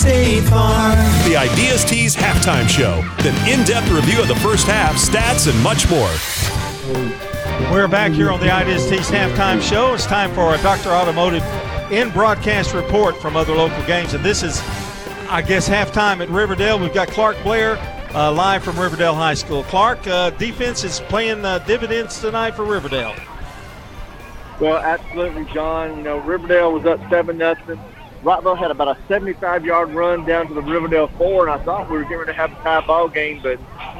State Farm. The Ideas Tees halftime show, an in depth review of the first half, stats, and much more. We're back here on the Ideas Tees halftime show. It's time for a Dr. Automotive in broadcast report from other local games. And this is, I guess, halftime at Riverdale. We've got Clark Blair uh, live from Riverdale High School. Clark, uh, defense is playing uh, dividends tonight for Riverdale. Well, absolutely, John. You know, Riverdale was up 7 nothing. Rockvale had about a 75-yard run down to the Riverdale four, and I thought we were going to have a tie ball game, but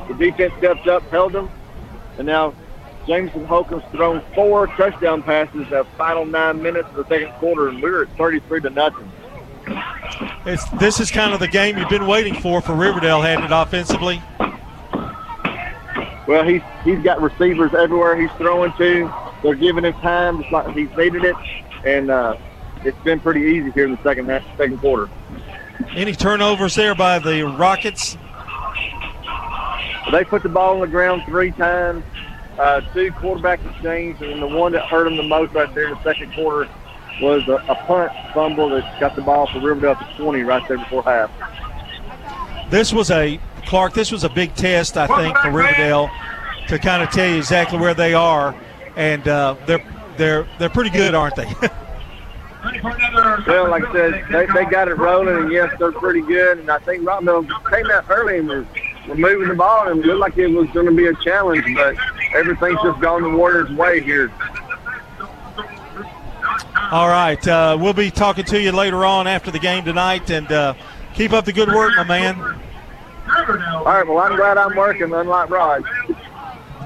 the defense stepped up, held them, and now Jameson Holcomb's thrown four touchdown passes in the final nine minutes of the second quarter, and we're at 33 to nothing. It's, this is kind of the game you've been waiting for for Riverdale, hadn't it, offensively? Well, he's he's got receivers everywhere he's throwing to. They're giving him time, just like he's needed it, and uh, it's been pretty easy here in the second half, second quarter. Any turnovers there by the Rockets? They put the ball on the ground three times, uh, two quarterback exchanges, and the one that hurt them the most right there in the second quarter was a, a punt fumble that got the ball for Riverdale to 20 right there before half. This was a Clark. This was a big test, I think, for Riverdale to kind of tell you exactly where they are, and uh, they're they're they're pretty good, aren't they? well, like I said, they, they got it rolling, and yes, they're pretty good. And I think Rockvale came out early and was, was moving the ball, and it looked like it was going to be a challenge, but everything's just gone the Warriors' way here. All right, uh, we'll be talking to you later on after the game tonight, and uh, keep up the good work, my man. All right, well, I'm glad I'm working, unlike Rod.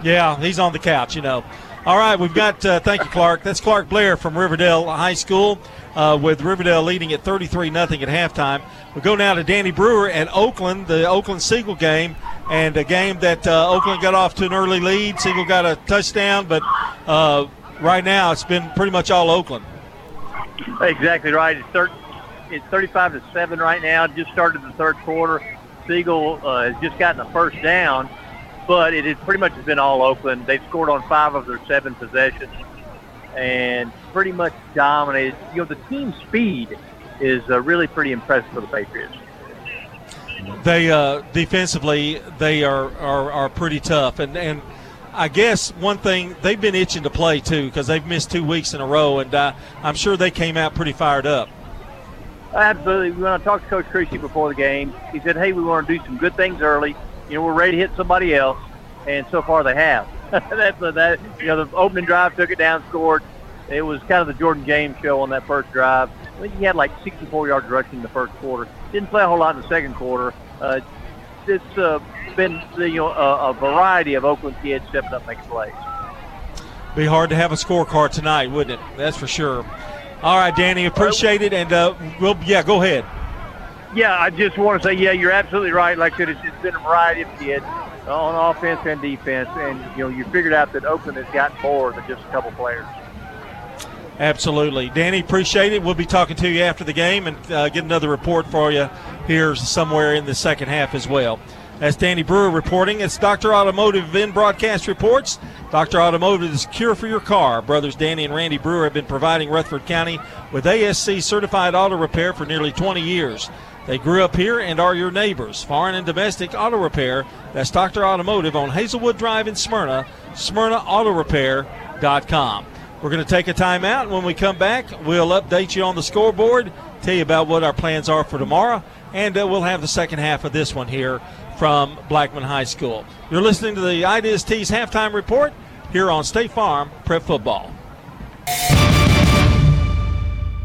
Yeah, he's on the couch, you know. All right, we've got, uh, thank you, Clark. That's Clark Blair from Riverdale High School, uh, with Riverdale leading at 33 0 at halftime. We go now to Danny Brewer at Oakland, the Oakland Siegel game, and a game that uh, Oakland got off to an early lead. Siegel got a touchdown, but uh, right now it's been pretty much all Oakland. Exactly right. It's, thir- it's 35 to 7 right now. Just started the third quarter. Siegel uh, has just gotten the first down but it has pretty much has been all Oakland. They've scored on five of their seven possessions and pretty much dominated. You know, the team speed is uh, really pretty impressive for the Patriots. They uh, defensively, they are, are, are pretty tough, and and I guess one thing they've been itching to play too because they've missed two weeks in a row, and uh, I'm sure they came out pretty fired up. Absolutely. When I talked to Coach Creasy before the game, he said, "Hey, we want to do some good things early you know, we're ready to hit somebody else, and so far they have. That's a, that you know the opening drive took it down, scored. It was kind of the Jordan James show on that first drive. I think he had like 64 yards rushing in the first quarter. Didn't play a whole lot in the second quarter. Uh, it's uh, been you know a, a variety of Oakland kids stepping up making plays. Be hard to have a scorecard tonight, wouldn't it? That's for sure. All right, Danny, appreciate it, and uh, we'll yeah, go ahead. Yeah, I just want to say, yeah, you're absolutely right. Like I said, it's, it's been a variety of kids on offense and defense, and you know, you figured out that Oakland has got more than just a couple players. Absolutely, Danny. Appreciate it. We'll be talking to you after the game and uh, get another report for you here somewhere in the second half as well. That's Danny Brewer reporting. It's Dr. Automotive in broadcast reports. Dr. Automotive is cure for your car. Brothers Danny and Randy Brewer have been providing Rutherford County with ASE certified auto repair for nearly 20 years. They grew up here and are your neighbors. Foreign and domestic auto repair. That's Dr. Automotive on Hazelwood Drive in Smyrna, smyrnaautorepair.com. We're going to take a timeout. When we come back, we'll update you on the scoreboard, tell you about what our plans are for tomorrow, and uh, we'll have the second half of this one here from Blackman High School. You're listening to the Ideas Tees halftime report here on State Farm Prep Football.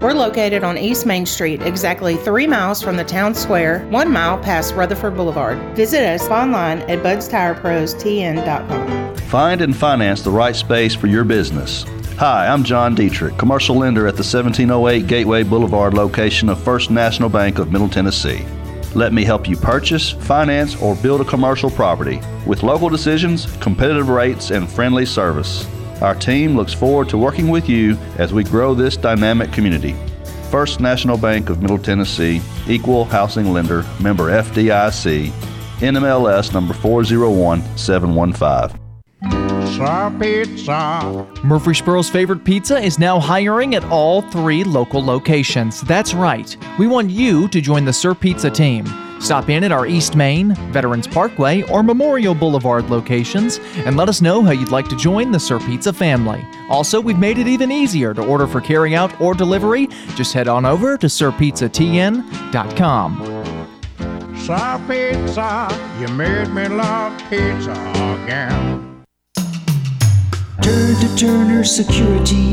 We're located on East Main Street, exactly three miles from the town square, one mile past Rutherford Boulevard. Visit us online at budstirepros.tn.com. Find and finance the right space for your business. Hi, I'm John Dietrich, commercial lender at the 1708 Gateway Boulevard location of First National Bank of Middle Tennessee. Let me help you purchase, finance, or build a commercial property with local decisions, competitive rates, and friendly service. Our team looks forward to working with you as we grow this dynamic community. First National Bank of Middle Tennessee, Equal Housing Lender, member FDIC, NMLS number 401715. Pizza. Murfreesboro's favorite pizza is now hiring at all three local locations. That's right. We want you to join the Sir Pizza team. Stop in at our East Main, Veterans Parkway, or Memorial Boulevard locations and let us know how you'd like to join the Sir Pizza family. Also, we've made it even easier to order for carryout or delivery. Just head on over to sirpizzatn.com. Sir Pizza, you made me love pizza again. Turn to Turner Security.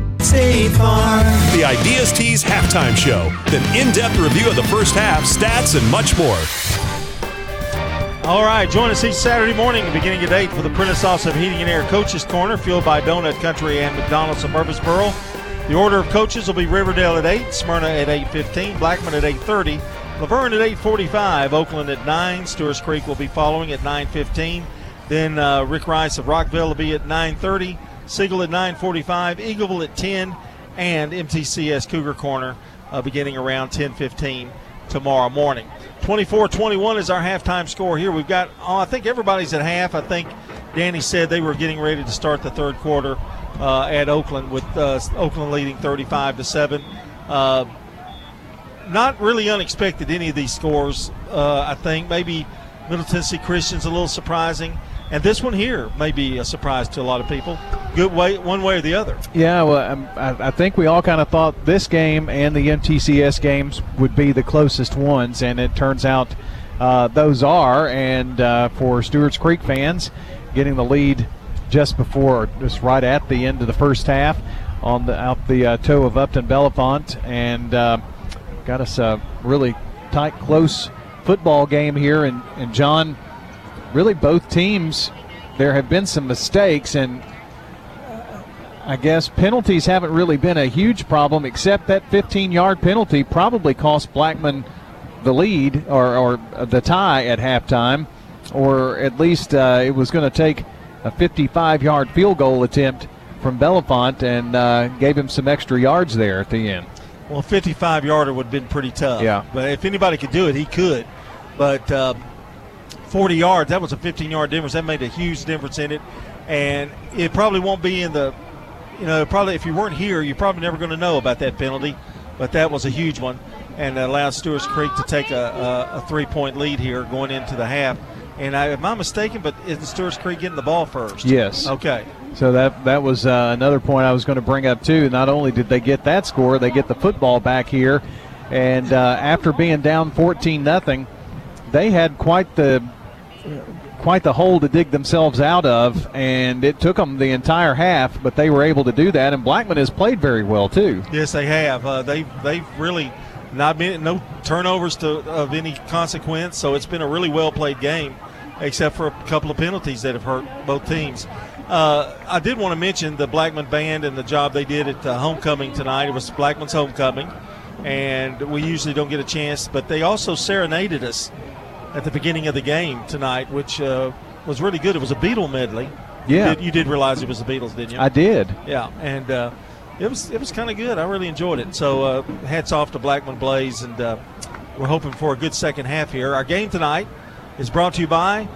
State Farm. The Ideas Tees halftime show, then in depth review of the first half, stats, and much more. All right, join us each Saturday morning beginning at 8 for the Prentice Allsup Heating and Air Coaches Corner, fueled by Donut Country and McDonald's of Murfreesboro. The order of coaches will be Riverdale at 8, Smyrna at 8.15, Blackman at 8.30, LaVergne at 8.45, Oakland at 9, Stewart's Creek will be following at 9.15. Then uh, Rick Rice of Rockvale will be at 9.30, Siegel at 9:45, Eagleville at 10, and MTCS Cougar Corner uh, beginning around 10:15 tomorrow morning. 24-21 is our halftime score here. We've got, oh, I think everybody's at half. I think Danny said they were getting ready to start the third quarter uh, at Oakland with uh, Oakland leading 35 to seven. Uh, not really unexpected any of these scores. Uh, I think maybe Middle Tennessee Christian's a little surprising. And this one here may be a surprise to a lot of people. Good way, one way or the other. Yeah, well, um, I, I think we all kind of thought this game and the MTCS games would be the closest ones, and it turns out uh, those are. And uh, for Stewart's Creek fans, getting the lead just before, just right at the end of the first half, on the out the uh, toe of Upton Bellefonte, and uh, got us a really tight, close football game here. And, and John really both teams, there have been some mistakes, and I guess penalties haven't really been a huge problem, except that 15 yard penalty probably cost Blackman the lead or, or the tie at halftime, or at least uh, it was going to take a 55 yard field goal attempt from Bellefonte and uh, gave him some extra yards there at the end. Well, 55 yarder would have been pretty tough. Yeah. But if anybody could do it, he could. But uh, 40 yards, that was a 15 yard difference. That made a huge difference in it. And it probably won't be in the, you know, probably if you weren't here, you're probably never going to know about that penalty. But that was a huge one and it allowed Stewart's Creek to take a, a, a three point lead here going into the half. And I, am I mistaken? But is Stewart's Creek getting the ball first? Yes. Okay. So that that was uh, another point I was going to bring up too. Not only did they get that score, they get the football back here, and uh, after being down 14 nothing, they had quite the quite the hole to dig themselves out of, and it took them the entire half, but they were able to do that. And Blackman has played very well too. Yes, they have. Uh, they they've really not been no turnovers to, of any consequence, so it's been a really well played game, except for a couple of penalties that have hurt both teams. Uh, I did want to mention the Blackman band and the job they did at the homecoming tonight. It was Blackman's homecoming, and we usually don't get a chance, but they also serenaded us at the beginning of the game tonight, which uh, was really good. It was a Beatle medley. Yeah, you did, you did, realize it was the Beatles, didn't you? I did. Yeah, and uh, it was it was kind of good. I really enjoyed it. So uh, hats off to Blackman Blaze, and uh, we're hoping for a good second half here. Our game tonight is brought to you by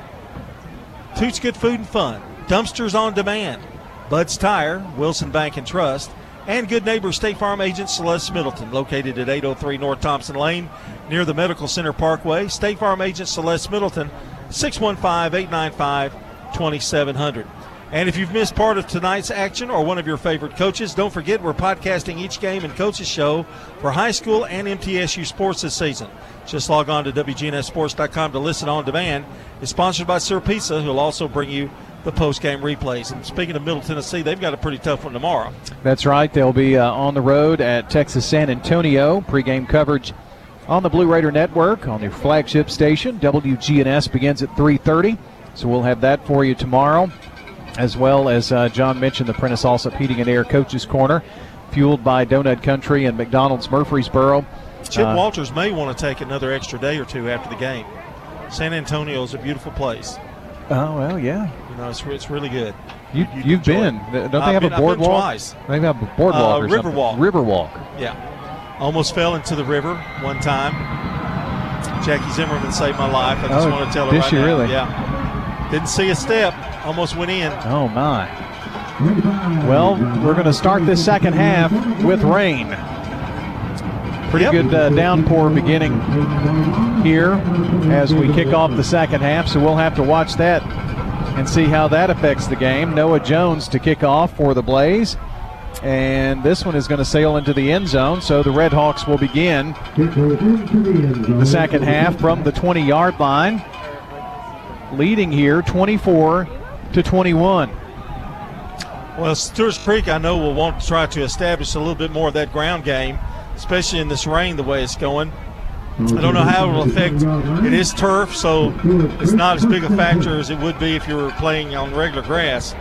Toots Good Food and Fun, Dumpsters on Demand, Bud's Tire, Wilson Bank and Trust and good neighbor State Farm agent Celeste Middleton, located at 803 North Thompson Lane near the Medical Center Parkway. State Farm agent Celeste Middleton, 615 895 2700. And if you've missed part of tonight's action or one of your favorite coaches, don't forget we're podcasting each game and coaches show for high school and MTSU sports this season. Just log on to WGNSSports.com to listen on demand. It's sponsored by Sir Pizza, who'll also bring you the post game replays. And speaking of Middle Tennessee, they've got a pretty tough one tomorrow. That's right. They'll be uh, on the road at Texas San Antonio. Pre-game coverage on the Blue Raider Network on their flagship station. WGNS begins at 3:30, so we'll have that for you tomorrow, as well as uh, John mentioned the Prentice Allsup Heating and Air Coaches Corner, fueled by Donut Country and McDonald's Murfreesboro. Chip Uh, Walters may want to take another extra day or two after the game. San Antonio is a beautiful place. Oh well, yeah. You know, it's, it's really good. You, You'd you've been. it. Don't they I've have been- a I've been boardwalk? twice. They have a boardwalk Uh, or something. Riverwalk. Riverwalk. Yeah. Almost fell into the river one time. Jackie Zimmerman saved my life. I just Oh, want to tell her did right she now. really? Yeah. Didn't see a step. Almost went in. Oh my. Well, we're going to start this second half with rain. Pretty good uh, downpour beginning here as we kick off the second half, so we'll have to watch that and see how that affects the game. Noah Jones to kick off for the Blaze. And this one is going to sail into the end zone, so the Red Hawks will begin the second half from the 20 yard line, leading here 24 to 21. Well, Stewart's Creek, I know, will want to try to establish a little bit more of that ground game, especially in this rain the way it's going. I don't know how it will affect. It is turf, so it's not as big a factor as it would be if you were playing on regular grass.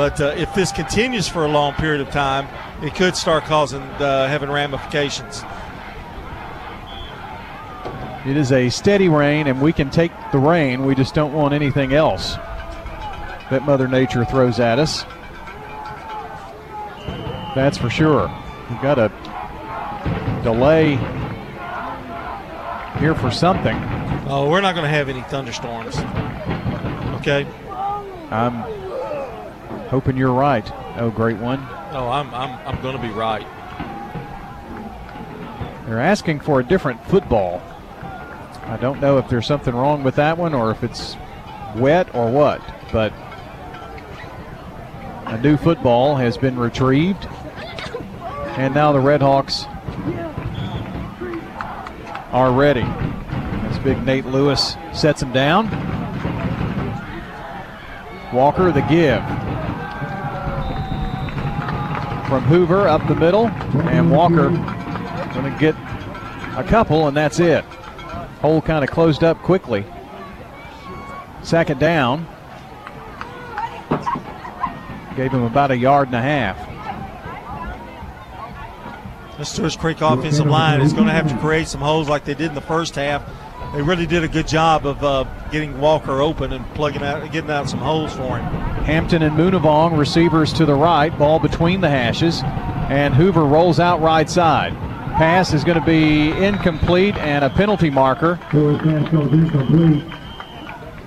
But uh, if this continues for a long period of time, it could start causing uh, having ramifications. It is a steady rain, and we can take the rain. We just don't want anything else that Mother Nature throws at us. That's for sure. We've got a delay here for something. Oh, we're not going to have any thunderstorms. Okay. I'm hoping you're right. Oh, great one. Oh, I'm I'm I'm going to be right. They're asking for a different football. I don't know if there's something wrong with that one or if it's wet or what, but a new football has been retrieved. And now the Redhawks are ready. As big Nate Lewis sets him down. Walker the give. From Hoover up the middle, and Walker going to get a couple, and that's it. Hole kind of closed up quickly. Second down. Gave him about a yard and a half. The Stewart's Creek offensive line is going to have to create some holes like they did in the first half. They really did a good job of uh, getting Walker open and plugging out, getting out some holes for him. Hampton and Moonavong receivers to the right, ball between the hashes, and Hoover rolls out right side. Pass is going to be incomplete, and a penalty marker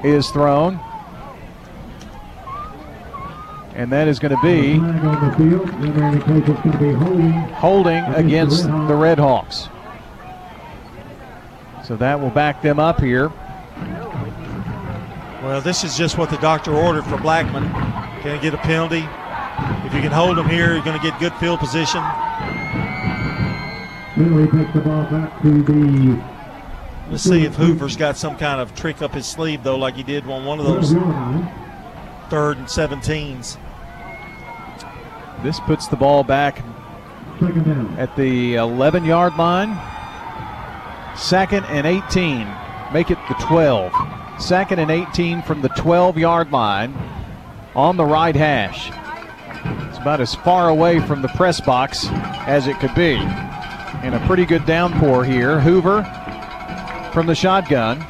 is thrown. And that is going to be holding against the Red Hawks. So that will back them up here. Well, this is just what the doctor ordered for Blackman. Going to get a penalty. If you can hold him here, you're going to get good field position. Billy takes the ball back to the Let's see if Hoover's got some kind of trick up his sleeve, though, like he did on one of those third and 17s. This puts the ball back at the 11 yard line. Second and 18. Make it the 12. Second and 18 from the 12 yard line on the right hash. It's about as far away from the press box as it could be. And a pretty good downpour here. Hoover from the shotgun.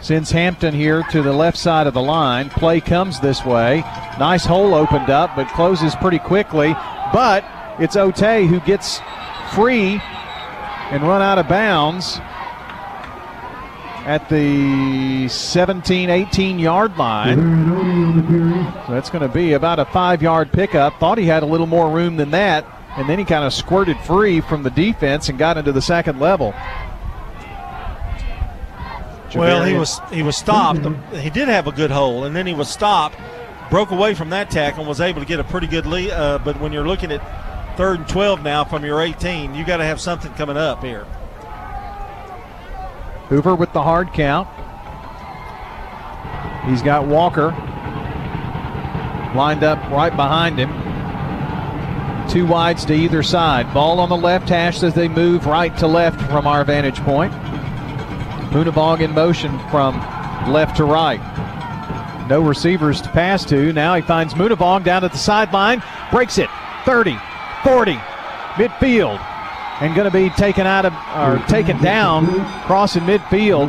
Sends Hampton here to the left side of the line. Play comes this way. Nice hole opened up, but closes pretty quickly. But it's Otay who gets free and run out of bounds at the 17 18 yard line. So that's going to be about a five yard pickup. Thought he had a little more room than that, and then he kind of squirted free from the defense and got into the second level. Well, he was he was stopped. He did have a good hole, and then he was stopped, broke away from that tackle, and was able to get a pretty good lead. Uh, but when you're looking at third and 12 now from your 18, you got to have something coming up here. Hoover with the hard count. He's got Walker lined up right behind him. Two wides to either side. Ball on the left hash as they move right to left from our vantage point. Munavong in motion from left to right. No receivers to pass to. Now he finds Munavong down at the sideline. Breaks it. 30, 40, midfield. And going to be taken out of, or taken down, crossing midfield.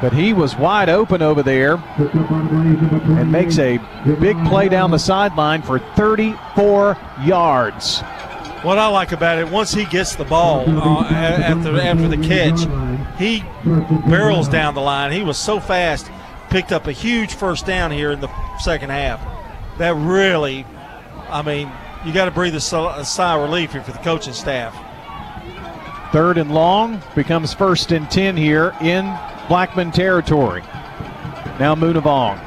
But he was wide open over there and makes a big play down the sideline for 34 yards. What I like about it, once he gets the ball uh, after after the catch, he barrels down the line. He was so fast, picked up a huge first down here in the second half. That really, I mean, you got to breathe a, sigh of relief here for the coaching staff. Third and long becomes first and 10 here in Blackman territory. Now Munavong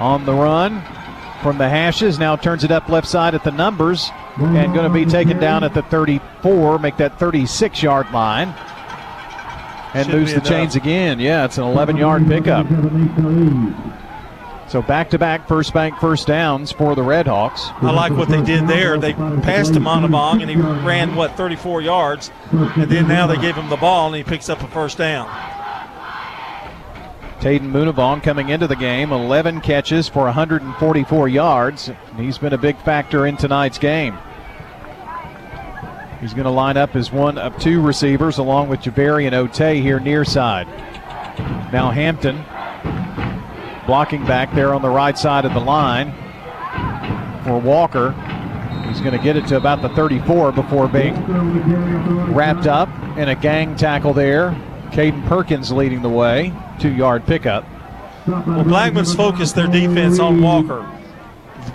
on the run from the hashes. Now turns it up left side at the numbers and going to be taken down at the 34, make that 36 yard line. And Should be the enough. chains again. Yeah, it's an 11 yard pickup. So back to back first bank first downs for the Redhawks. I like what they did there. They passed to Monavong and he ran what 34 yards, and then now they gave him the ball and he picks up a first down. Taden Munavong coming into the game, 11 catches for 144 yards. He's been a big factor in tonight's game. He's going to line up as one of two receivers along with Javarian Ote here near side. Now Hampton blocking back there on the right side of the line for Walker. He's going to get it to about the 34 before being wrapped up in a gang tackle there. Caden Perkins leading the way, two yard pickup. Well, Blackman's focused their defense on Walker,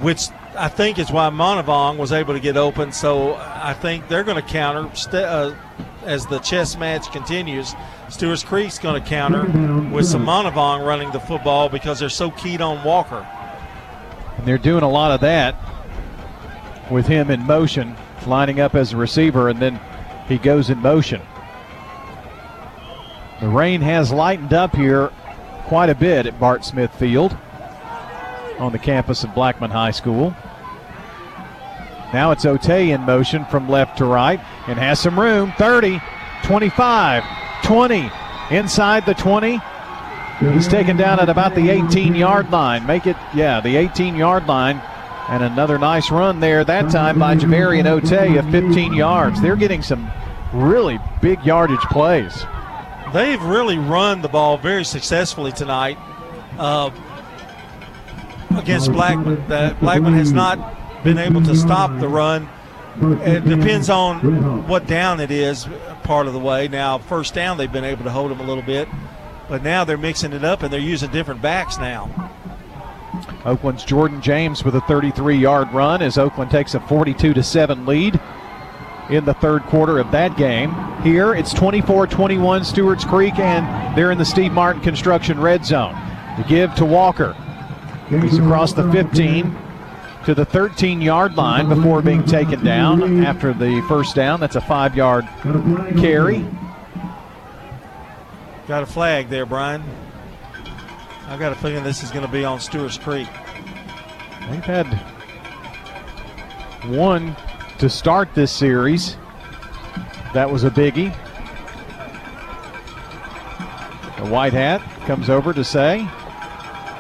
which I think is why Monavong was able to get open. So I think they're going to counter st- uh, as the chess match continues. Stewart's Creek's going to counter with some Monavong running the football because they're so keyed on Walker. And they're doing a lot of that with him in motion, lining up as a receiver, and then he goes in motion. The rain has lightened up here quite a bit at Bart Smith Field on the campus of Blackman High School. Now it's Ote in motion from left to right and has some room. 30, 25, 20, inside the 20. He's taken down at about the 18 yard line. Make it, yeah, the 18 yard line. And another nice run there, that time by Javarian Ote of 15 yards. They're getting some really big yardage plays. They've really run the ball very successfully tonight uh, against Blackman. That Blackman has not been able to stop the mm-hmm. run. It depends on what down it is, part of the way. Now, first down, they've been able to hold them a little bit, but now they're mixing it up and they're using different backs now. Oakland's Jordan James with a 33 yard run as Oakland takes a 42 to 7 lead in the third quarter of that game. Here it's 24 21 Stewart's Creek, and they're in the Steve Martin construction red zone. The give to Walker. He's across the 15 to the 13 yard line before being taken down after the first down. That's a five yard carry. Got a flag there, Brian. I've got a feeling this is going to be on Stewart's Creek. They've had one to start this series. That was a biggie. The white hat comes over to say,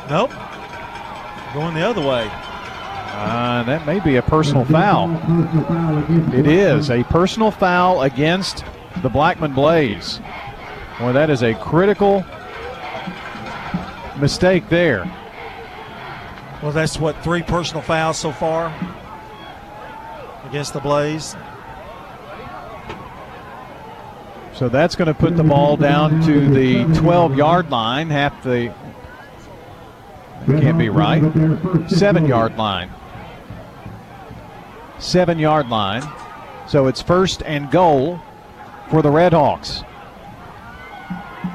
Nope. Going the other way. Uh, that may be a personal foul. It is a personal foul against the Blackman Blaze. Well, that is a critical mistake there. Well, that's what three personal fouls so far against the Blaze. So that's going to put the ball down to the 12 yard line, half the. That can't be right. Seven yard line. Seven yard line. So it's first and goal for the Redhawks.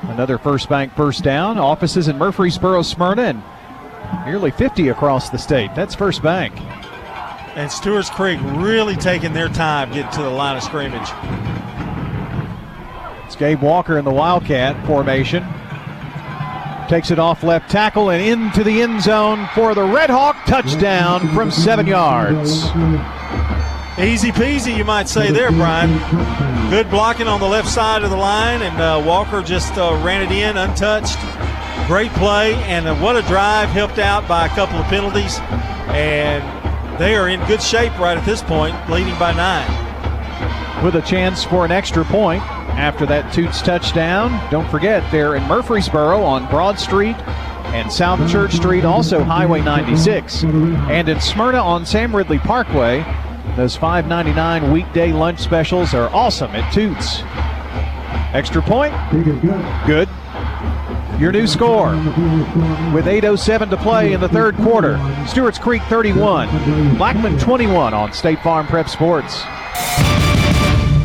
Another first bank first down. Offices in Murfreesboro, Smyrna, and nearly 50 across the state. That's first bank. And Stewart's Creek really taking their time getting to the line of scrimmage. It's Gabe Walker in the Wildcat formation. Takes it off left tackle and into the end zone for the Red Hawk touchdown from seven yards. Easy peasy, you might say there, Brian. Good blocking on the left side of the line, and uh, Walker just uh, ran it in untouched. Great play, and uh, what a drive helped out by a couple of penalties. And they are in good shape right at this point, leading by nine. With a chance for an extra point after that Toots touchdown. Don't forget, they're in Murfreesboro on Broad Street and South Church Street, also Highway 96. And in Smyrna on Sam Ridley Parkway, those $5.99 weekday lunch specials are awesome at Toots. Extra point? Good. Your new score with 8.07 to play in the third quarter. Stewart's Creek 31, Blackman 21 on State Farm Prep Sports.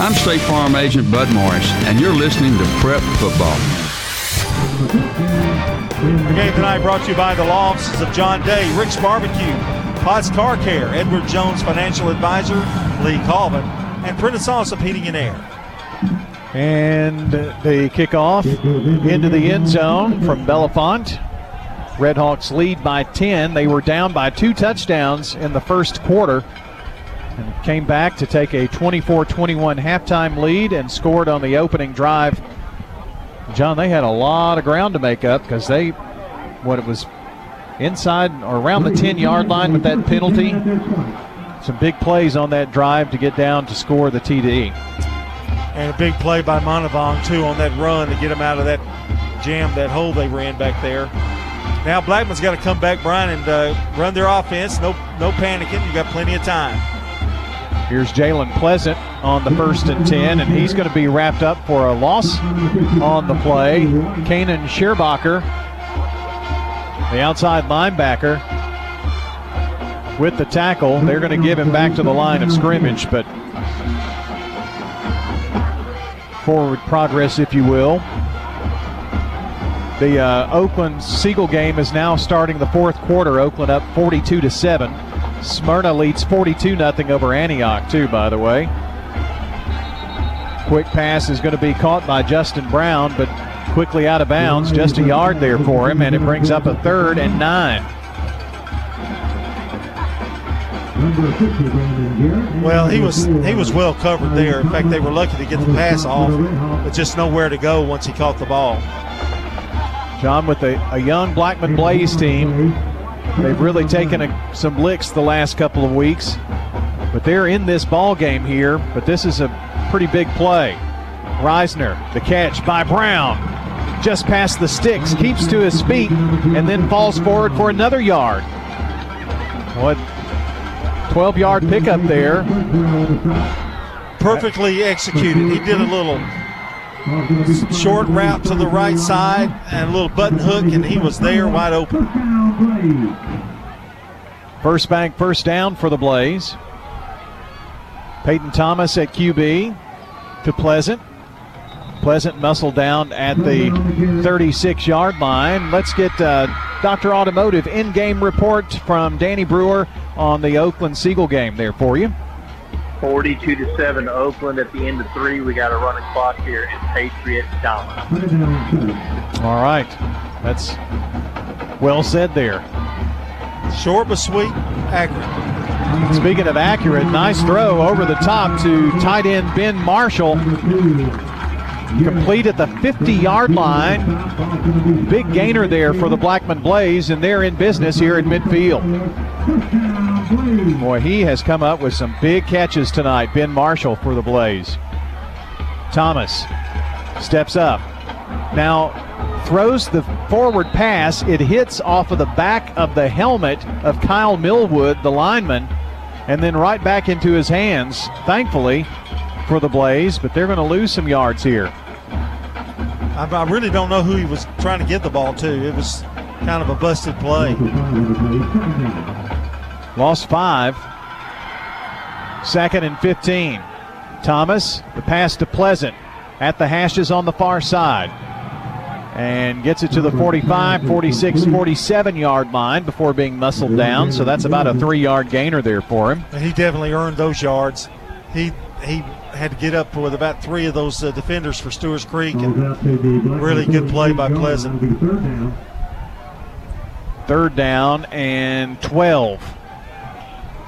I'm State Farm Agent Bud Morris, and you're listening to Prep Football. The game tonight brought to you by the law offices of John Day, Rick's Barbecue, Potts Car Care, Edward Jones Financial Advisor, Lee Colvin, and Prentice Allsup Heating and Air. And the kickoff into the end zone from Bellefonte. Redhawks lead by 10. They were down by two touchdowns in the first quarter and came back to take a 24 21 halftime lead and scored on the opening drive. John, they had a lot of ground to make up because they, what it was inside or around the 10 yard line with that penalty. Some big plays on that drive to get down to score the TD. And a big play by Monavong, too, on that run to get them out of that jam, that hole they ran back there. Now Blackman's got to come back, Brian, and uh, run their offense. No, no panicking. You got plenty of time. Here's Jalen Pleasant on the first and 10, and he's going to be wrapped up for a loss on the play. Kanan Scherbacher, the outside linebacker, with the tackle. They're going to give him back to the line of scrimmage, but forward progress, if you will. The uh, Oakland Siegel game is now starting the fourth quarter. Oakland up 42 to 7. Smyrna leads 42 0 over Antioch, too, by the way. Quick pass is going to be caught by Justin Brown, but quickly out of bounds. Just a yard there for him, and it brings up a third and nine. Well, he was he was well covered there. In fact, they were lucky to get the pass off, but just nowhere to go once he caught the ball. John, with a, a young Blackman Blaze team, they've really taken a, some licks the last couple of weeks, but they're in this ball game here. But this is a pretty big play. Reisner, the catch by Brown, just past the sticks, keeps to his feet, and then falls forward for another yard. What 12 yard pickup there. Perfectly executed. He did a little short route to the right side and a little button hook, and he was there wide open. First bank, first down for the Blaze. Peyton Thomas at QB to Pleasant. Pleasant muscle down at the 36 yard line. Let's get uh, Dr. Automotive in game report from Danny Brewer on the Oakland Siegel game there for you. 42 to 7 Oakland at the end of three. We got a running clock here in Patriot dominant. All right. That's well said there. Short but sweet, accurate. Speaking of accurate, nice throw over the top to tight end Ben Marshall. complete at the 50 yard line. Big gainer there for the Blackman Blaze, and they're in business here at midfield. Boy, he has come up with some big catches tonight. Ben Marshall for the Blaze. Thomas steps up. Now throws the forward pass. It hits off of the back of the helmet of Kyle Millwood, the lineman, and then right back into his hands, thankfully, for the Blaze, but they're going to lose some yards here. I, I really don't know who he was trying to get the ball to. It was kind of a busted play. Lost five. Second and 15. Thomas, the pass to Pleasant at the hashes on the far side. And gets it to the 45, 46, 47 yard line before being muscled down. So that's about a three yard gainer there for him. And he definitely earned those yards. He he had to get up with about three of those uh, defenders for Stewart's Creek. And really good play by Pleasant. Third down and 12.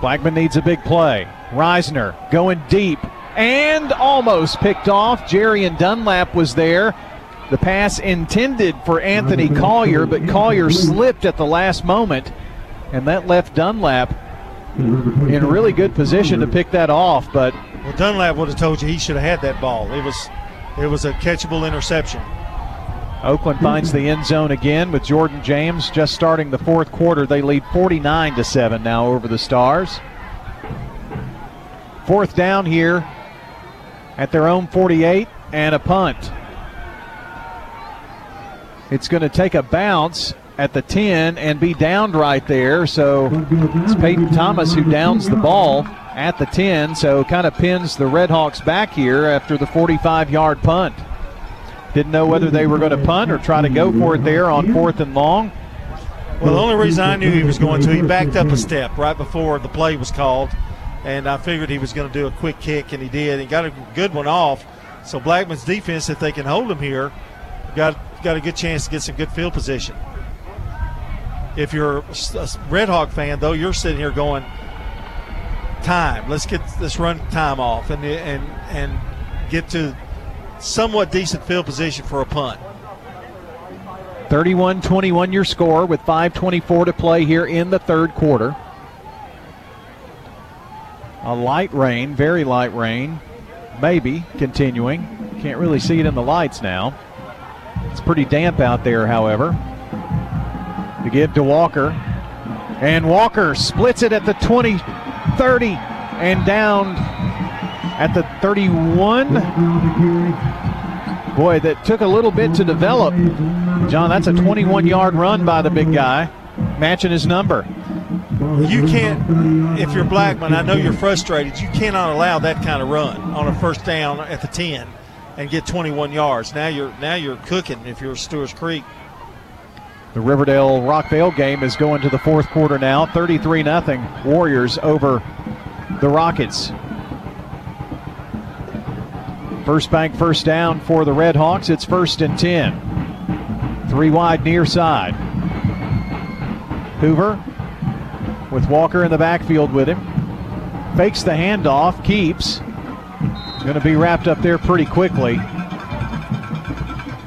Blackman needs a big play. Reisner going deep and almost picked off. Jerry and Dunlap was there. The pass intended for Anthony Collier, but Collier slipped at the last moment, and that left Dunlap in a really good position to pick that off. But well, Dunlap would have told you he should have had that ball. It was it was a catchable interception. Oakland finds the end zone again with Jordan James just starting the fourth quarter. They lead 49 to 7 now over the Stars. Fourth down here at their own 48 and a punt. It's going to take a bounce at the 10 and be downed right there. So it's Peyton Thomas who downs the ball at the 10. So kind of pins the Redhawks back here after the 45 yard punt. Didn't know whether they were going to punt or try to go for it there on fourth and long. Well, the only reason I knew he was going to, he backed up a step right before the play was called, and I figured he was going to do a quick kick, and he did. He got a good one off. So Blackman's defense, if they can hold him here, got got a good chance to get some good field position. If you're a Red Hawk fan, though, you're sitting here going, time. Let's get this run time off and and and get to somewhat decent field position for a punt. 31 21 your score with 5.24 to play here in the third quarter. A light rain, very light rain, maybe continuing. Can't really see it in the lights now. It's pretty damp out there, however. To give to Walker. And Walker splits it at the 20 30 and down at the 31. Boy, that took a little bit to develop. John, that's a 21 yard run by the big guy, matching his number. You can't, if you're Blackman, I know you're frustrated. You cannot allow that kind of run on a first down at the 10 and get 21 yards. Now you're now you're cooking if you're Stewart's Creek. The Riverdale Rockvale game is going to the fourth quarter now. 33 0 Warriors over the Rockets. First bank, first down for the Red Hawks. It's first and 10. Three wide near side. Hoover with Walker in the backfield with him. Fakes the handoff, keeps. Going to be wrapped up there pretty quickly.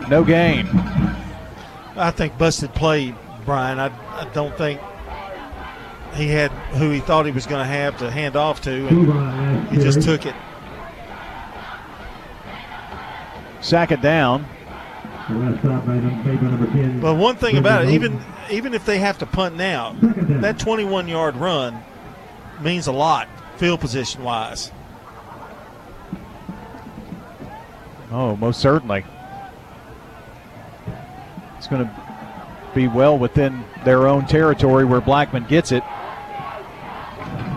No gain. I think busted play, Brian. I, I don't think he had who he thought he was going to have to hand off to, and he just took it. Second down. But one thing about it, even even if they have to punt now, that 21 yard run means a lot field position wise. Oh, most certainly. It's going to be well within their own territory where Blackman gets it.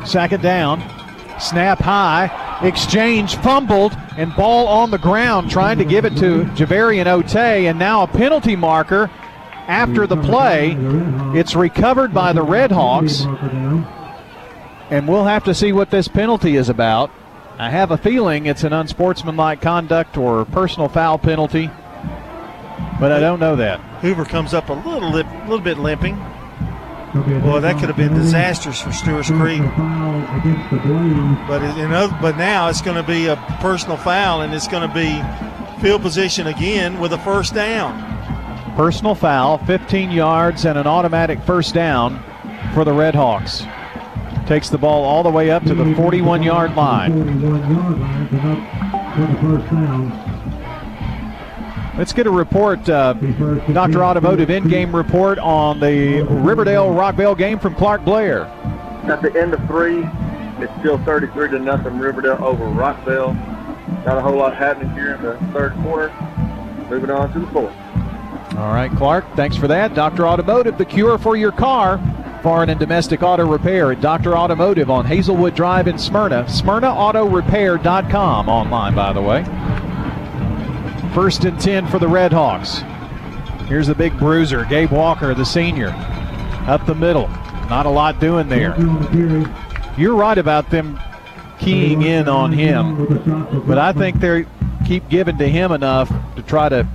Second down. Snap high. Exchange fumbled and ball on the ground trying to give it to Javarian Ote and now a penalty marker after the play. It's recovered by the Red Hawks. And we'll have to see what this penalty is about. I have a feeling it's an unsportsmanlike conduct or personal foul penalty, but I don't know that. Hoover comes up a little, little bit limping. Boy, that could have been disastrous for Stewart's Creek. But you know, but now it's going to be a personal foul, and it's going to be field position again with a first down. Personal foul, 15 yards, and an automatic first down for the Red Hawks. Takes the ball all the way up to the 41 yard line. Let's get a report, uh, Dr. Automotive in game report on the Riverdale Rockvale game from Clark Blair. At the end of three, it's still 33 to nothing Riverdale over Rockvale. Not a whole lot happening here in the third quarter. Moving on to the fourth. All right, Clark, thanks for that. Dr. Automotive, the cure for your car. Foreign and domestic auto repair at Dr. Automotive on Hazelwood Drive in Smyrna. SmyrnaAutorepair.com online, by the way. First and 10 for the Red Hawks. Here's the big bruiser, Gabe Walker, the senior. Up the middle. Not a lot doing there. You're right about them keying in on him, but I think they keep giving to him enough to try to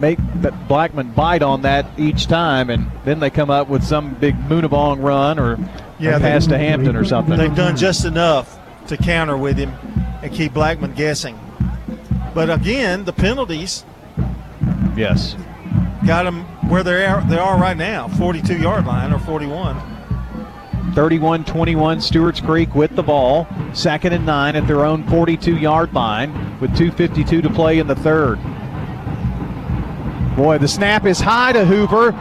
make that Blackman bite on that each time, and then they come up with some big Moonabong run or Yeah, a they- pass to Hampton or something. They've done just enough to counter with him and keep Blackman guessing. But again, the penalties Yes. got them where they are. They are right now, 42 yard line or 41. 31 21 Stewart's Creek with the ball. Second and nine at their own 42 yard line with 2.52 to play in the third. Boy, the snap is high to Hoover,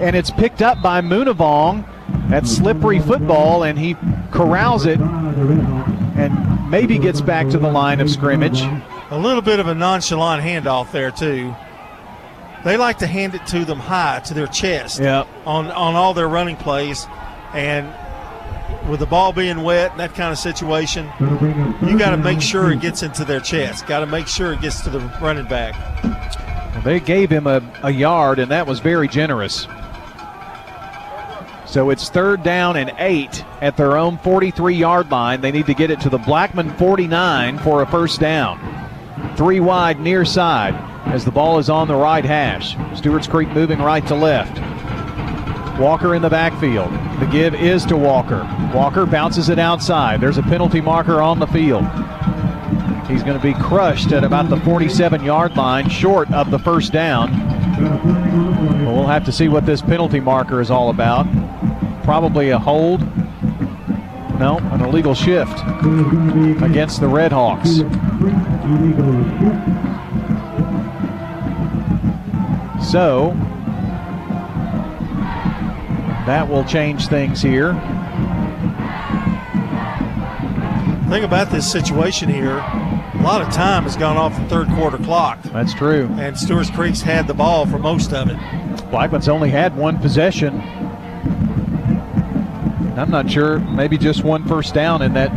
and it's picked up by Moonavong. That's slippery football, and he corrals it and maybe gets back to the line of scrimmage. A little bit of a nonchalant handoff there too. They like to hand it to them high to their chest Yep. on on all their running plays, and with the ball being wet and that kind of situation, you got to make sure it gets into their chest. Got to make sure it gets to the running back. They gave him a, a yard, and that was very generous. So it's third down and eight at their own 43 yard line. They need to get it to the Blackman 49 for a first down. Three wide near side as the ball is on the right hash. Stewart's Creek moving right to left. Walker in the backfield. The give is to Walker. Walker bounces it outside. There's a penalty marker on the field. He's going to be crushed at about the 47 yard line, short of the first down. Well, we'll have to see what this penalty marker is all about. Probably a hold. No, an illegal shift against the Red Hawks. So that will change things here. Thing about this situation here, a lot of time has gone off the third quarter clock, That's true. and Stewart's Creek's had the ball for most of it. Blackman's only had one possession. I'm not sure, maybe just one first down in that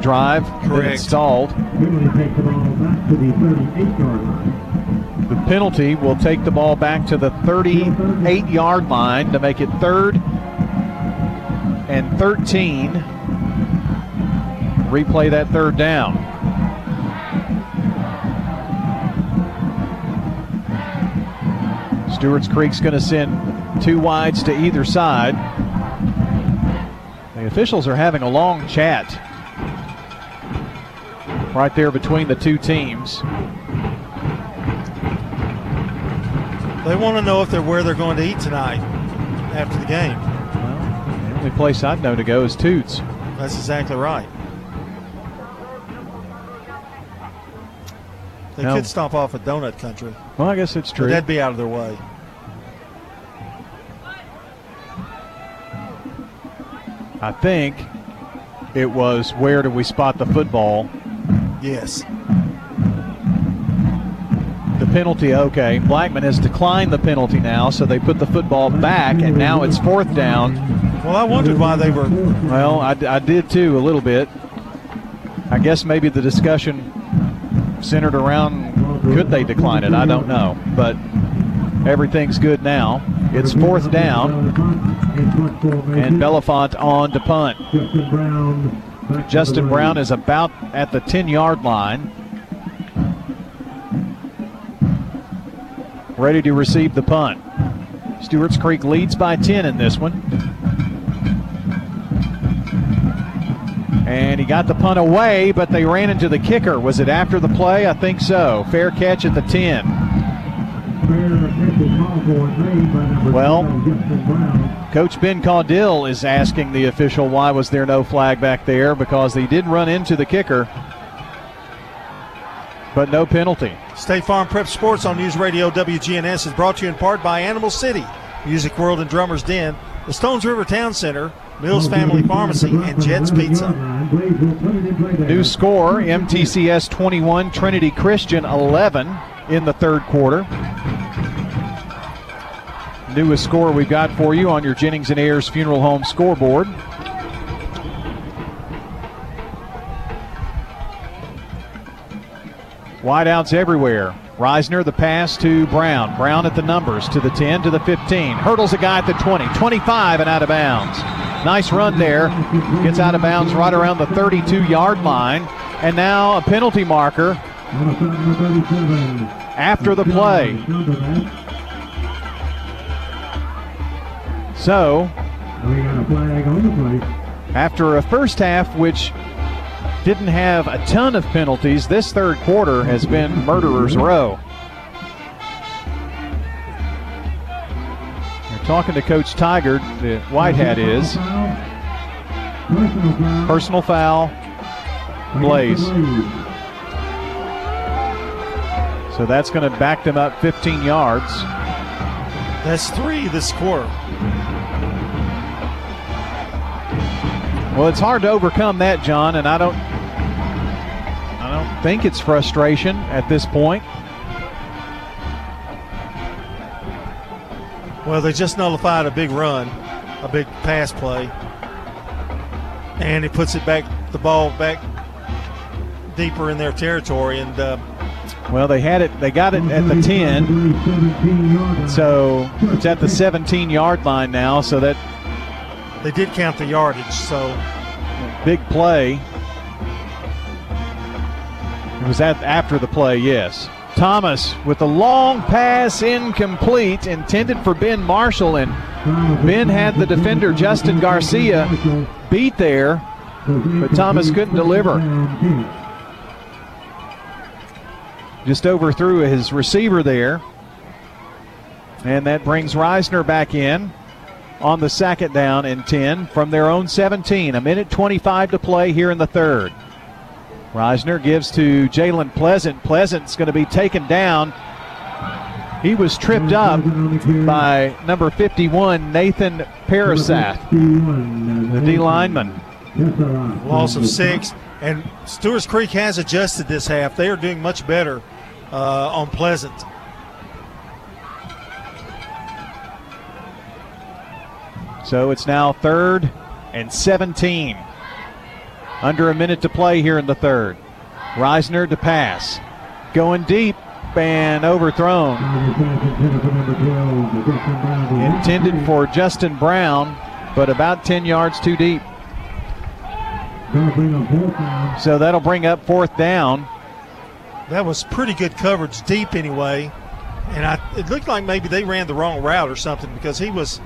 drive Correct. stalled. The ball back to the 38 yard line. The penalty will take the ball back to the 38 yard line to make it third and 13. Replay that third down. Stewart's Creek's going to send two wides to either side. Officials are having a long chat right there between the two teams. They want to know if they're where they're going to eat tonight after the game. Well, The only place I'd know to go is Toots. That's exactly right. They No. could stop off at Donut Country. Well, I guess it's true. that'd be out of their way. I think it was where do we spot the football? Yes. The penalty, okay. Blackman has declined the penalty now, so they put the football back, and now it's fourth down. Well, I wondered why they were. Well, I, I did too, a little bit. I guess maybe the discussion centered around could they decline it? I don't know. But everything's good now. It's fourth down, and Belafont on to punt. Justin Brown. is about at the 10 yard line. Ready to receive the punt. Stewart's Creek leads by 10 in this one. And he got the punt away, but they ran into the kicker. Was it after the play? I think so. Fair catch at the 10. Well, Coach Ben Caudill is asking the official why was there no flag back there because they did run into the kicker, but no penalty. State Farm Prep Sports on News Radio WGNS is brought to you in part by Animal City, Music World and Drummers Den, the Stones River Town Center, Mills Family Pharmacy, and Jets Pizza. New score MTCS 21, Trinity Christian 11 in the third quarter. Newest score we've got for you on your Jennings and Ayers Funeral Home scoreboard. Wideouts everywhere. Reisner, the pass to Brown. Brown at the numbers to the 10, to the 15. Hurdles a guy at the 20, 25, and out of bounds. Nice run there. Gets out of bounds right around the 32 yard line. And now a penalty marker after the play. So, after a first half which didn't have a ton of penalties, this third quarter has been murderer's row. You're talking to Coach Tiger, the white hat is. Personal foul, Blaze. So that's going to back them up 15 yards. That's three this quarter. Well, it's hard to overcome that, John, and I don't I don't think it's frustration at this point. Well, they just nullified a big run, a big pass play, and it puts it back, the ball back deeper in their territory. And uh, well, they had it, they got it at the 10, so it's at the 17 yard line now. So that they did count the yardage. So big play. It was at after the play, yes. Thomas with a long pass incomplete, intended for Ben Marshall, and Ben had the defender Justin Garcia beat there, but Thomas couldn't deliver. Just overthrew his receiver there. And that brings Reisner back in on the second down and 10 from their own 17. A minute 25 to play here in the third. Reisner gives to Jalen Pleasant. Pleasant's going to be taken down. He was tripped up by number 51, Nathan Parasath, the D lineman. Loss of six. And Stewart's Creek has adjusted this half. They are doing much better uh, on Pleasant. So it's now third and 17. Under a minute to play here in the third. Reisner to pass. Going deep and overthrown. Intended for Justin Brown, but about 10 yards too deep. So that'll bring up fourth down. That was pretty good coverage, deep anyway. And I, it looked like maybe they ran the wrong route or something because he was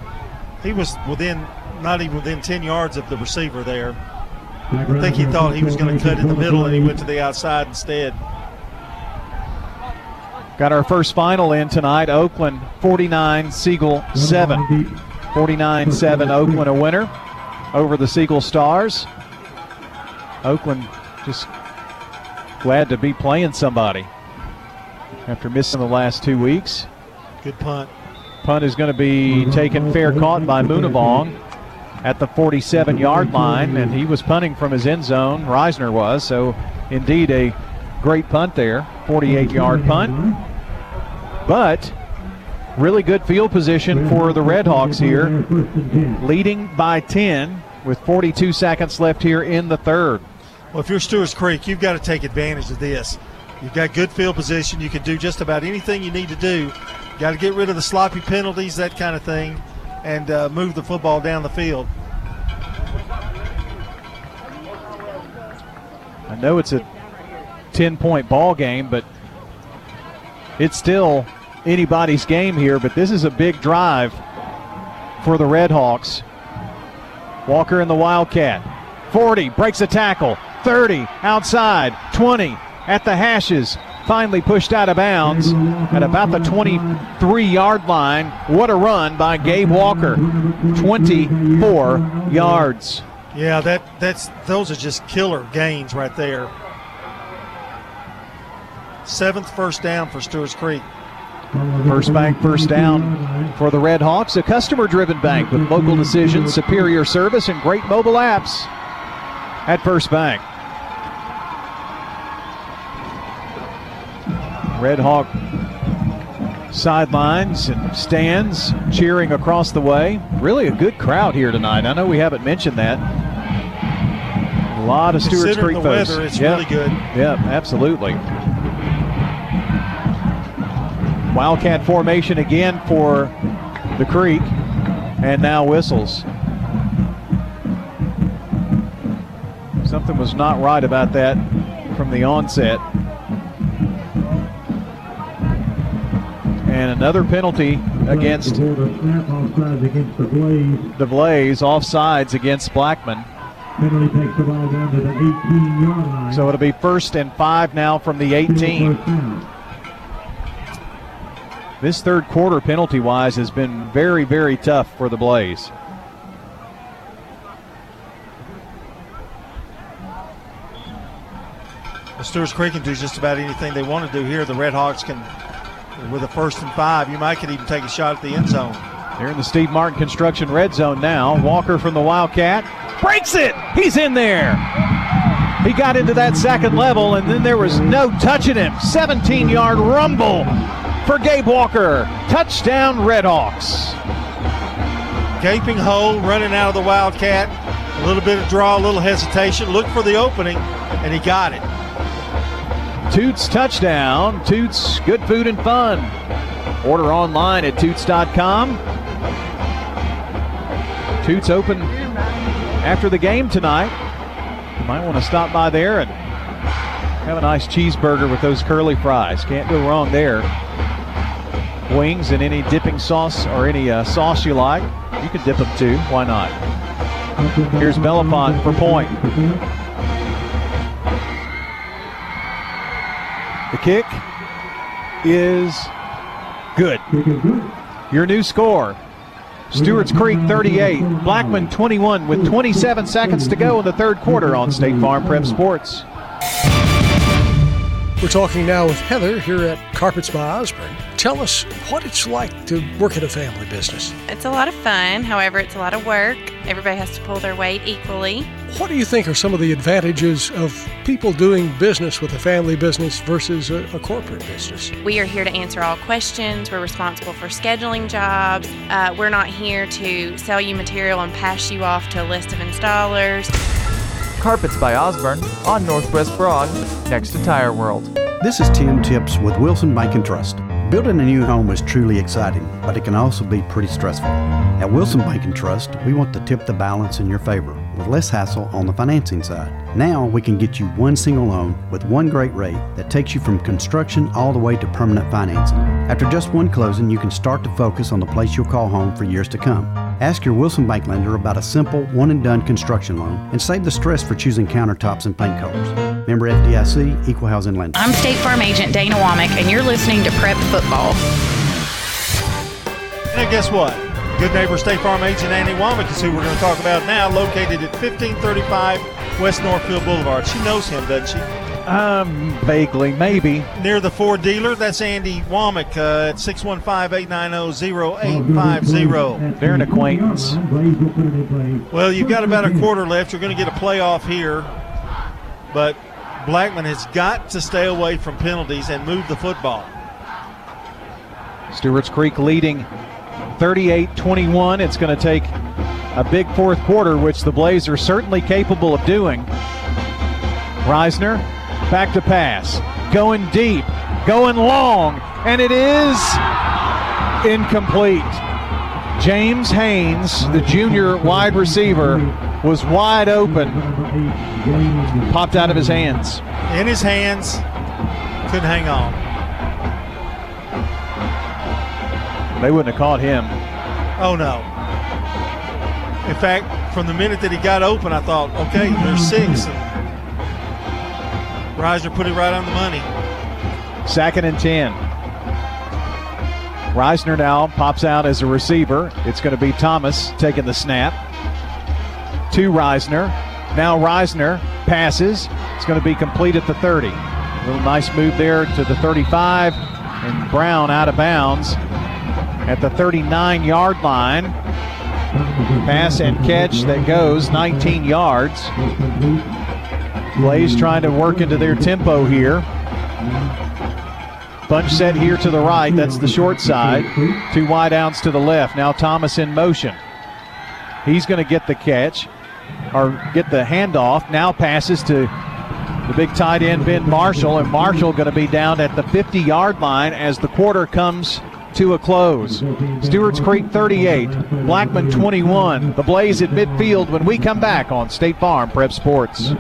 he was within not even within 10 yards of the receiver there. I think he thought he was going to cut in the middle and he went to the outside instead. Got our first final in tonight. Oakland 49, Siegel 7. 49 7, Oakland a winner over the Siegel Stars. Oakland just glad to be playing somebody after missing the last two weeks. Good punt. Punt is going to be taken fair caught by Munavong at the 47 yard line, and he was punting from his end zone. Reisner was, so indeed a great punt there, 48 yard punt. But really good field position for the Redhawks here, leading by 10 with 42 seconds left here in the third. Well, if you're Stewart's Creek, you've got to take advantage of this. You've got good field position. You can do just about anything you need to do. You've Got to get rid of the sloppy penalties, that kind of thing, and uh, move the football down the field. I know it's a 10 point ball game, but it's still anybody's game here. But this is a big drive for the Redhawks. Walker and the Wildcat 40, breaks a tackle. 30, outside. 20, at the hashes. Finally pushed out of bounds at about the 23 yard line. What a run by Gabe Walker. 24 yards. Yeah, that that's those are just killer gains right there. Seventh first down for Stewart's Creek. First bank, first down for the Red Hawks, a customer driven bank with local decisions, superior service, and great mobile apps at First Bank. Red Hawk sidelines and stands cheering across the way. Really a good crowd here tonight. I know we haven't mentioned that. A lot of Stewart's Creek the folks. weather, it's Yep. really good. Yep, absolutely. Wildcat formation again for the Creek, and now whistles. Something was not right about that from the onset. And another penalty against Snap offsides against the Blaze. the Blaze, offsides against Blackman. Penalty takes the ball down to the 18 yard line. So it'll be first and five now from the 18. This third quarter, penalty wise, has been very, very tough for the Blaze. The Stewart's Creek can do just about anything they want to do here. The Red Hawks can, with a first and five, you might could even take a shot at the end zone. They're in the Steve Martin construction red zone now. Walker from the Wildcat breaks it. He's in there. He got into that second level, and then there was no touching him. 17 yard rumble for Gabe Walker. Touchdown, Red Hawks. Gaping hole, running out of the Wildcat. A little bit of draw, a little hesitation. Look for the opening, and he got it. Toots touchdown. Toots, good food and fun. Order online at toots.com. Toots open after the game tonight. You might want to stop by there and have a nice cheeseburger with those curly fries. Can't go wrong there. Wings and any dipping sauce or any uh, sauce you like. You can dip them too. Why not? Here's Belafont for point. The kick is good. Your new score Stewart's Creek 38, Blackman 21 with 27 seconds to go in the third quarter on State Farm Prep Sports. We're talking now with Heather here at Carpets by Osborne. Tell us what it's like to work at a family business. It's a lot of fun. However, it's a lot of work. Everybody has to pull their weight equally. What do you think are some of the advantages of people doing business with a family business versus a, a corporate business? We are here to answer all questions. We're responsible for scheduling jobs. Uh, we're not here to sell you material and pass you off to a list of installers. Carpets by Osborne on Northwest Broad, next to Tire World. This is Tim Tips with Wilson Bank and Trust. Building a new home is truly exciting, but it can also be pretty stressful. At Wilson Bank and Trust, we want to tip the balance in your favor with less hassle on the financing side. Now we can get you one single loan with one great rate that takes you from construction all the way to permanent financing. After just one closing, you can start to focus on the place you'll call home for years to come. Ask your Wilson Bank lender about a simple one and done construction loan and save the stress for choosing countertops and paint colors. Member FDIC, Equal Housing Lender. I'm State Farm Agent Dana Womack, and you're listening to Prep Football. And guess what? Good neighbor State Farm agent Andy Womack is who we're going to talk about now, located at 1535 West Northfield Boulevard. She knows him, doesn't she? Um, vaguely, maybe. Near the Ford dealer, that's Andy Womack uh, at 615-890-0850. They're an acquaintance. Well, you've got about a quarter left. You're going to get a playoff here, but Blackman has got to stay away from penalties and move the football. Stewart's Creek leading 38 21. It's going to take a big fourth quarter, which the Blaze are certainly capable of doing. Reisner back to pass, going deep, going long, and it is incomplete. James Haynes, the junior wide receiver, was wide open, popped out of his hands. In his hands, couldn't hang on. They wouldn't have caught him. Oh no. In fact, from the minute that he got open, I thought, okay, there's six. And Reisner put it right on the money. Second and 10. Reisner now pops out as a receiver. It's going to be Thomas taking the snap. To Reisner. Now Reisner passes. It's going to be complete at the 30. A little nice move there to the 35. And Brown out of bounds at the 39 yard line. Pass and catch that goes 19 yards. Blaze trying to work into their tempo here. Bunch set here to the right. That's the short side. Two wide outs to the left. Now Thomas in motion. He's going to get the catch or get the handoff. Now passes to the big tight end Ben Marshall, and Marshall going to be down at the 50 yard line as the quarter comes to a close. Stewart's Creek 38, Blackman 21. The Blaze at midfield when we come back on State Farm Prep Sports.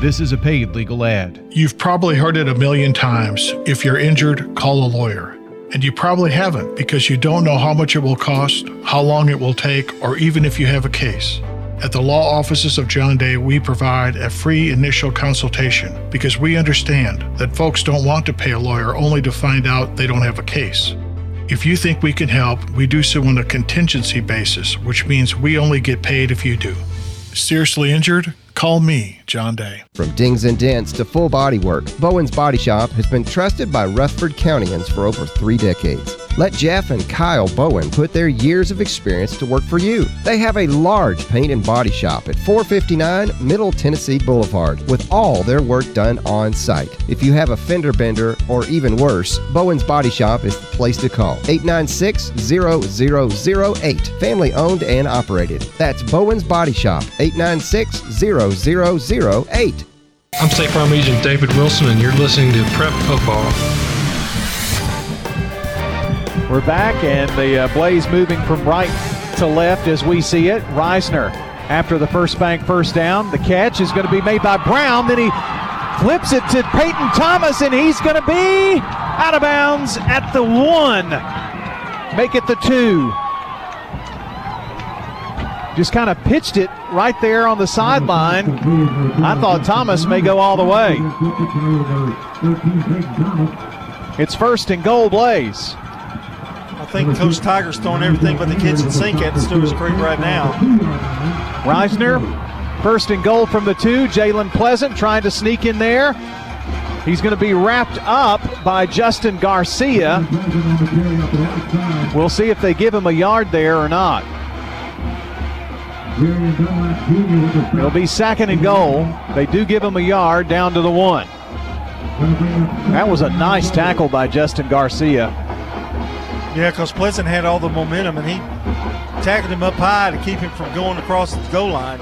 This is a paid legal ad. You've probably heard it a million times. If you're injured, call a lawyer. And you probably haven't because you don't know how much it will cost, how long it will take, or even if you have a case. At the law offices of John Day, we provide a free initial consultation because we understand that folks don't want to pay a lawyer only to find out they don't have a case. If you think we can help, we do so on a contingency basis, which means we only get paid if you do. Seriously injured? Call me, John Day. From dings and dents to full body work, Bowen's Body Shop has been trusted by Rutherford Countyans for over three decades. Let Jeff and Kyle Bowen put their years of experience to work for you. They have a large paint and body shop at 459 Middle Tennessee Boulevard with all their work done on site. If you have a fender bender or even worse, Bowen's Body Shop is the place to call. 896 0008. Family owned and operated. That's Bowen's Body Shop. 896 0008. I'm State Farm Agent David Wilson, and you're listening to Prep Football. We're back, and the uh, Blaze moving from right to left as we see it. Reisner, after the first bank first down, the catch is going to be made by Brown. Then he flips it to Peyton Thomas, and he's going to be out of bounds at the one. Make it the two. Just kind of pitched it right there on the sideline. I thought Thomas may go all the way. It's first and goal, Blaze. I think Coach Tiger's throwing everything but the kitchen sink at the Stewart's Creek right now. Reisner, first and goal from the two. Jalen Pleasant trying to sneak in there. He's going to be wrapped up by Justin Garcia. We'll see if they give him a yard there or not. It'll be second and goal. They do give him a yard down to the one. That was a nice tackle by Justin Garcia. Yeah, because Pleasant had all the momentum and he tackled him up high to keep him from going across the goal line.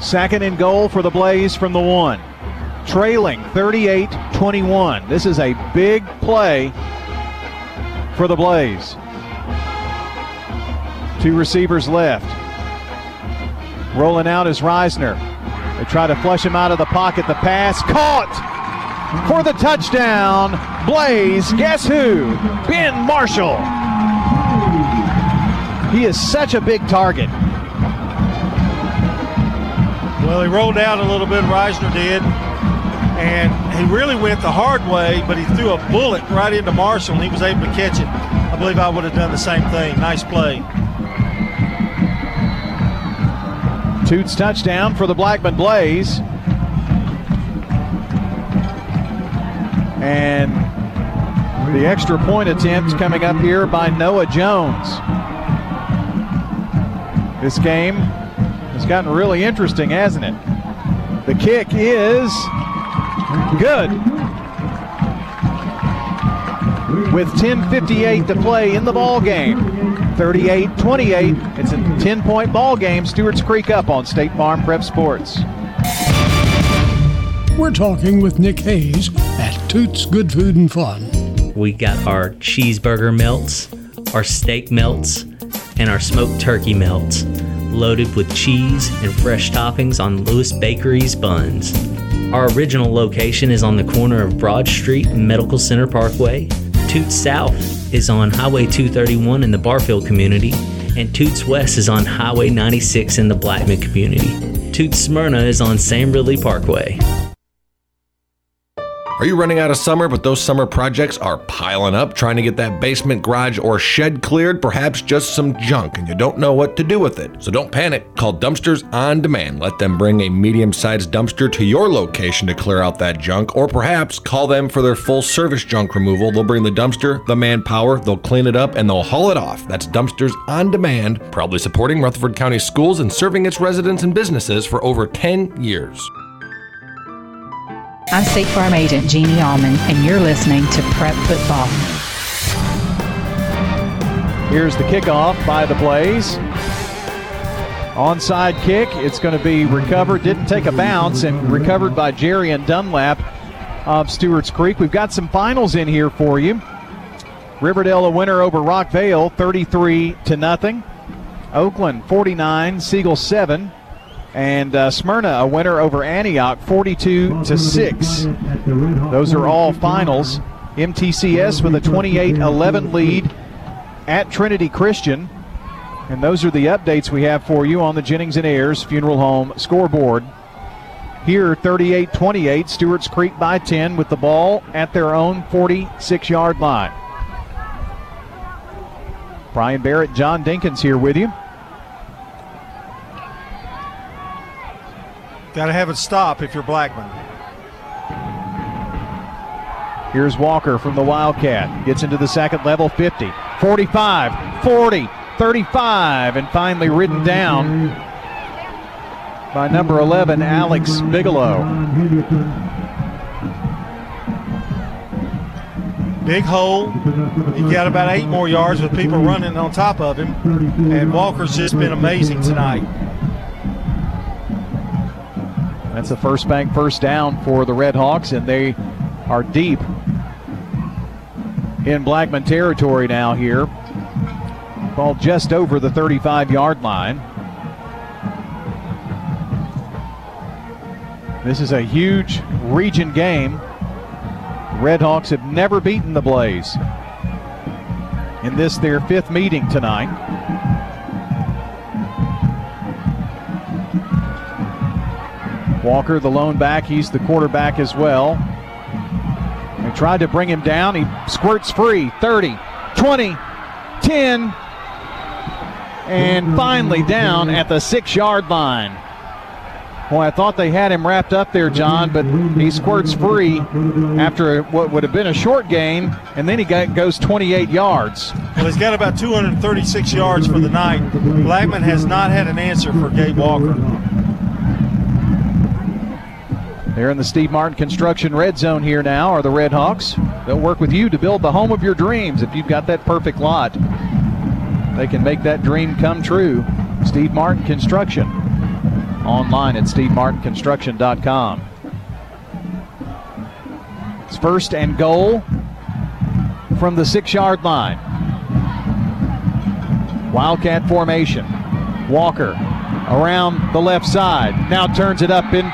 Second and goal for the Blaze from the one. Trailing 38 21. This is a big play for the Blaze. Two receivers left. Rolling out is Reisner. They try to flush him out of the pocket. The pass caught for the touchdown. Blaze, guess who? Ben Marshall. He is such a big target. Well, he rolled out a little bit, Reisner did, and he really went the hard way, but he threw a bullet right into Marshall, and he was able to catch it. I believe I would have done the same thing. Nice play. Toots touchdown for the Blackman Blaze. And the extra point attempt coming up here by Noah Jones. This game has gotten really interesting, hasn't it? The kick is good. With 10:58 to play in the ball game, 38-28. It's a 10-point ball game. Stewart's Creek up on State Farm Prep Sports. We're talking with Nick Hayes at Toots Good Food and Fun. We got our cheeseburger melts, our steak melts, and our smoked turkey melts, loaded with cheese and fresh toppings on Lewis Bakery's buns. Our original location is on the corner of Broad Street and Medical Center Parkway, Toots South is on Highway 231 in the Barfield community, and Toots West is on Highway 96 in the Blackman community. Toots Smyrna is on Sam Ridley Parkway. Are you running out of summer, but those summer projects are piling up, trying to get that basement, garage, or shed cleared? Perhaps just some junk, and you don't know what to do with it. So don't panic. Call Dumpsters on Demand. Let them bring a medium sized dumpster to your location to clear out that junk, or perhaps call them for their full service junk removal. They'll bring the dumpster, the manpower, they'll clean it up, and they'll haul it off. That's Dumpsters on Demand, proudly supporting Rutherford County schools and serving its residents and businesses for over 10 years. I'm State Farm Agent Jeannie Allman, and you're listening to Prep Football. Here's the kickoff by the Blaze. Onside kick. It's going to be recovered. Didn't take a bounce and recovered by Jerry and Dunlap of Stewart's Creek. We've got some finals in here for you. Riverdale a winner over Rockvale, 33 to nothing. Oakland 49, Siegel 7 and uh, Smyrna a winner over Antioch 42 to 6. Those are all finals. MTCS with a 28-11 lead at Trinity Christian. And those are the updates we have for you on the Jennings and Ayers Funeral Home scoreboard. Here 38-28 Stewart's Creek by 10 with the ball at their own 46-yard line. Brian Barrett, John Dinkins here with you. Got to have it stop if you're Blackman. Here's Walker from the Wildcat. Gets into the second level 50, 45, 40, 35, and finally ridden down by number 11, Alex Bigelow. Big hole. He got about eight more yards with people running on top of him. And Walker's just been amazing tonight. That's the first bank first down for the Red Hawks, and they are deep in Blackman territory now here. Ball just over the 35 yard line. This is a huge region game. Red Hawks have never beaten the Blaze. In this, their fifth meeting tonight. Walker, the lone back, he's the quarterback as well. They tried to bring him down. He squirts free 30, 20, 10, and finally down at the six yard line. Boy, I thought they had him wrapped up there, John, but he squirts free after what would have been a short game, and then he got, goes 28 yards. Well, he's got about 236 yards for the night. Blackman has not had an answer for Gabe Walker. They're in the Steve Martin Construction Red Zone here now, are the Red Hawks. They'll work with you to build the home of your dreams. If you've got that perfect lot, they can make that dream come true. Steve Martin Construction. Online at stevemartinconstruction.com. It's first and goal from the six yard line. Wildcat formation. Walker around the left side. Now turns it up in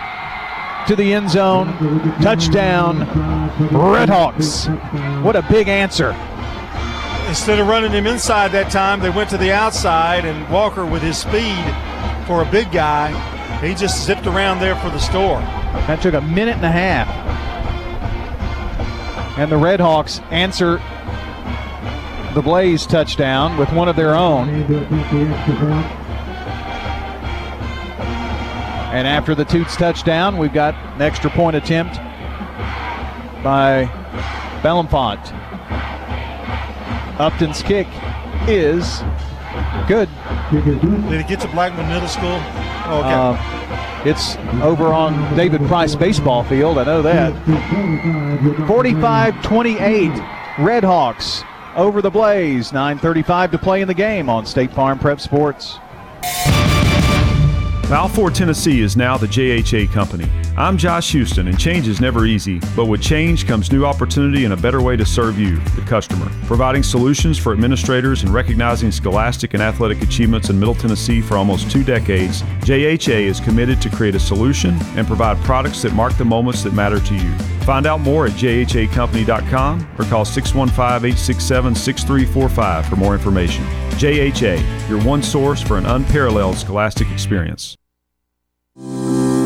to the end zone. Touchdown, Red Hawks. What a big answer. Instead of running him inside that time, they went to the outside, and Walker, with his speed for a big guy, he just zipped around there for the score. That took a minute and a half. And the Red Hawks answer the Blaze touchdown with one of their own. And after the Toots touchdown, we've got an extra point attempt by Bellenfont. Upton's kick is good. Did it get to Blackman Middle School? Oh, okay. Uh, it's over on David Price baseball field. I know that. 45 28, Red Hawks over the Blaze. 9.35 to play in the game on State Farm Prep Sports. Balfour, Tennessee is now the JHA company. I'm Josh Houston, and change is never easy, but with change comes new opportunity and a better way to serve you, the customer. Providing solutions for administrators and recognizing scholastic and athletic achievements in Middle Tennessee for almost two decades, JHA is committed to create a solution and provide products that mark the moments that matter to you. Find out more at jhacompany.com or call 615 867 6345 for more information. JHA, your one source for an unparalleled scholastic experience.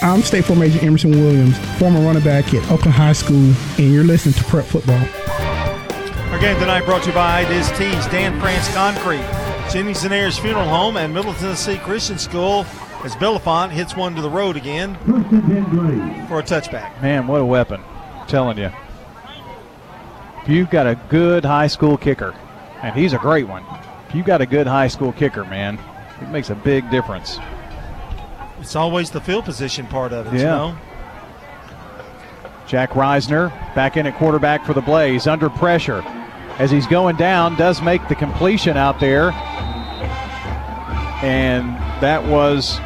I'm State Farm Agent Emerson Williams, former running back at Oakland High School, and you're listening to Prep Football. Our game tonight brought to you by this team's Dan France Concrete, Jennings and Ayers Funeral Home, and Middle Tennessee Christian School as Belafont hits one to the road again for a touchback. Man, what a weapon. I'm telling you. If you've got a good high school kicker, and he's a great one, if you've got a good high school kicker, man, it makes a big difference. It's always the field position part of it, Yeah. you know? Jack Reisner back in at quarterback for the Blaze under pressure. As he's going down, does make the completion out there. And that was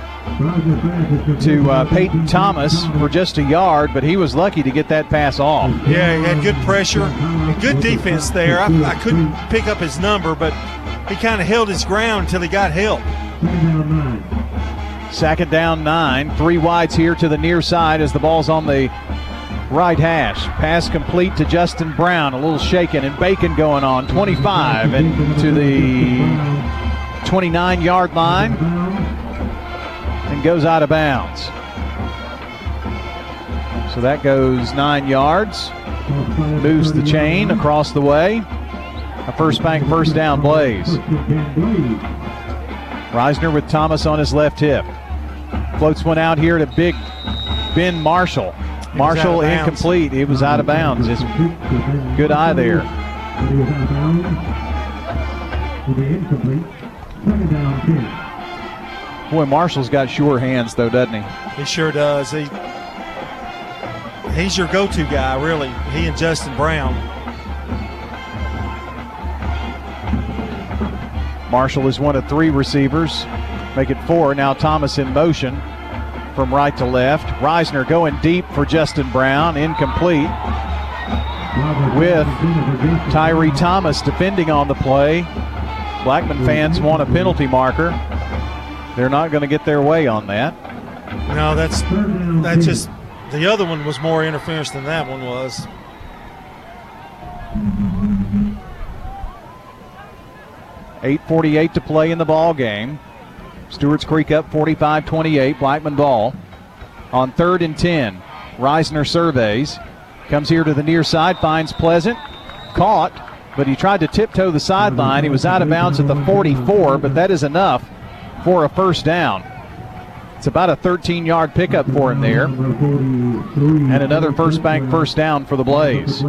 to uh, Peyton Thomas for just a yard, but he was lucky to get that pass off. Yeah, he had good pressure and good defense there. I, I couldn't pick up his number, but he kind of held his ground until he got help. Second down nine. Three wides here to the near side as the ball's on the right hash. Pass complete to Justin Brown. A little shaken and bacon going on. 25 and to the 29 yard line and goes out of bounds. So that goes nine yards. Moves the chain across the way. A first bank first down Blaze. Reisner with Thomas on his left hip. Floats one out here to big Ben Marshall. Marshall out of bounds. incomplete. It was out of bounds. Just good eye there. Boy, Marshall's got sure hands though, doesn't he? He sure does. He he's your go-to guy, really. He and Justin Brown. Marshall is one of three receivers. Make it four. Now Thomas in motion from right to left. Reisner going deep for Justin Brown. Incomplete. With Tyree Thomas defending on the play. Blackman fans want a penalty marker. They're not going to get their way on that. No, that's that's just the other one was more interference than that one was. Eight forty-eight to play in the ball game. Stewart's Creek up 45-28. Blackman ball on third and ten. Reisner surveys, comes here to the near side, finds Pleasant, caught, but he tried to tiptoe the sideline. He was out of bounds at the 44, but that is enough for a first down. It's about a 13-yard pickup for him there, and another first bank first down for the Blaze.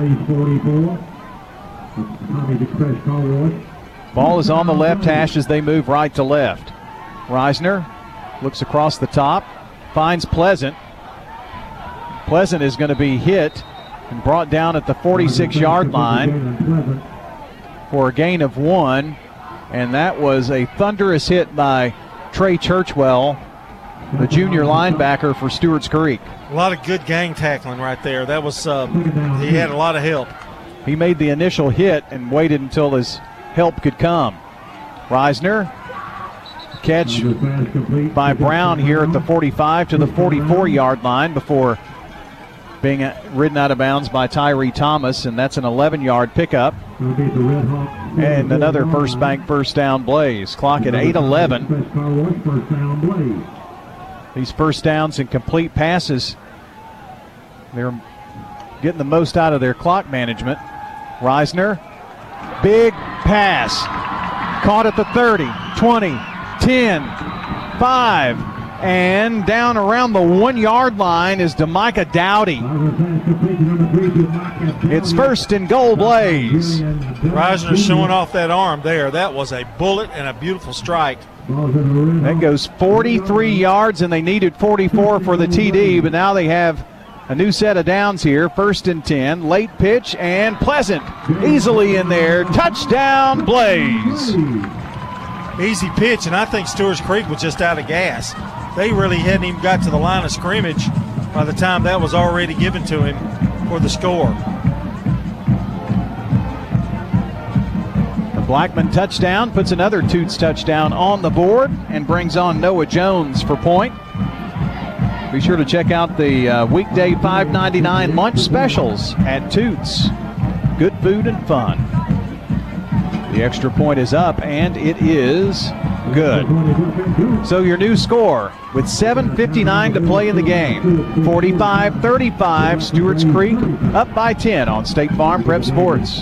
Ball is on the left hash as they move right to left. Reisner looks across the top, finds Pleasant. Pleasant is going to be hit and brought down at the 46 yard line for a gain of one. And that was a thunderous hit by Trey Churchwell, the junior linebacker for Stewart's Creek. A lot of good gang tackling right there. That was uh, he had a lot of help. He made the initial hit and waited until his help could come. Reisner, catch by Brown here at the 45 to the 44 yard line before being ridden out of bounds by Tyree Thomas, and that's an 11 yard pickup. And another first bank first down blaze. Clock at 8 11. These first downs and complete passes, they're getting the most out of their clock management. Reisner, big pass. Caught at the 30, 20, 10, 5, and down around the one yard line is Demika Dowdy. It's first and goal blaze. Reisner showing off that arm there. That was a bullet and a beautiful strike. That goes 43 yards, and they needed 44 for the TD, but now they have a new set of downs here. First and 10. Late pitch and Pleasant easily in there. Touchdown, Blaze. Easy pitch, and I think Stewart's Creek was just out of gas. They really hadn't even got to the line of scrimmage by the time that was already given to him for the score. The Blackman touchdown puts another Toots touchdown on the board and brings on Noah Jones for point. Be sure to check out the uh, weekday 5.99 lunch specials at Toots. Good food and fun. The extra point is up and it is good. So your new score with 7.59 to play in the game 45 35, Stewart's Creek up by 10 on State Farm Prep Sports.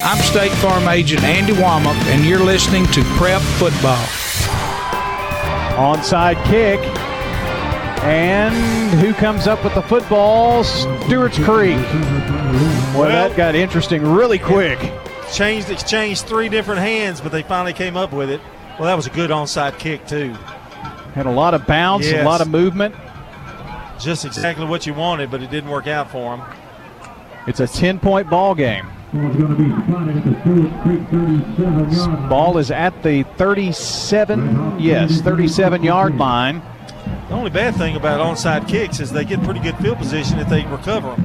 I'm State Farm Agent Andy Womack, and you're listening to Prep Football. Onside kick. And who comes up with the football? Stewart's Creek. Well, that got interesting really quick. Changed, exchanged three different hands, but they finally came up with it. Well, that was a good onside kick, too. Had a lot of bounce, Yes. a lot of movement. Just exactly what you wanted, but it didn't work out for him. It's a 10 point ball game. Ball's going to be spotted at the Stewart's Creek 37 yard line. Ball is at the 37, yes, 37 yard line. The only bad thing about onside kicks is they get pretty good field position if they recover them.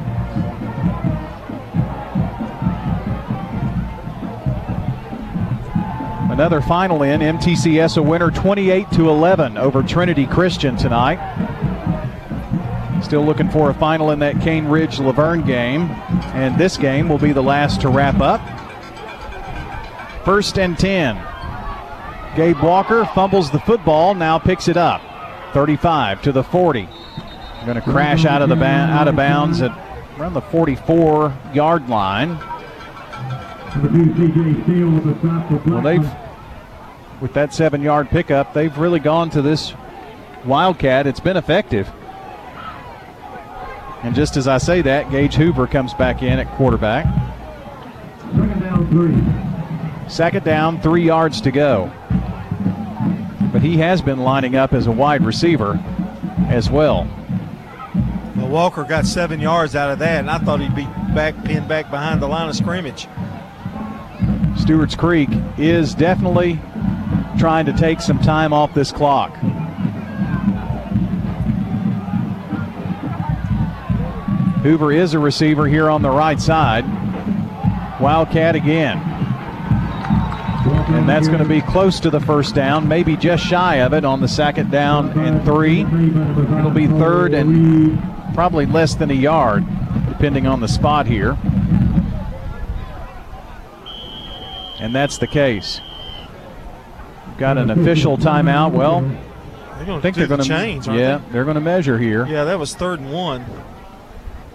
Another final in MTCS a winner 28 to 11 over Trinity Christian tonight. Still looking for a final in that Cane Ridge LaVergne game, and this game will be the last to wrap up. First and 10. Gabe Walker fumbles the football, now picks it up. 35 to the 40. Going to crash out of the ba- out of bounds at around the 44 yard line. Well, they've with that seven-yard pickup, they've really gone to this Wildcat. It's been effective. And just as I say that, Gage Hoover comes back in at quarterback. Second down, three. Second down, three yards to go. But he has been lining up as a wide receiver as well. Well, Walker got seven yards out of that, and I thought he'd be back pinned back behind the line of scrimmage. Stewart's Creek is definitely trying to take some time off this clock. Hoover is a receiver here on the right side. Wildcat again. And that's going to be close to the first down, maybe just shy of it on the second down and three. It'll be third and probably less than a yard, depending on the spot here. And that's the case. We've got an official timeout. Well, They're going I think they're going to change, Yeah, they? they're going to measure here. Yeah, that was third and one.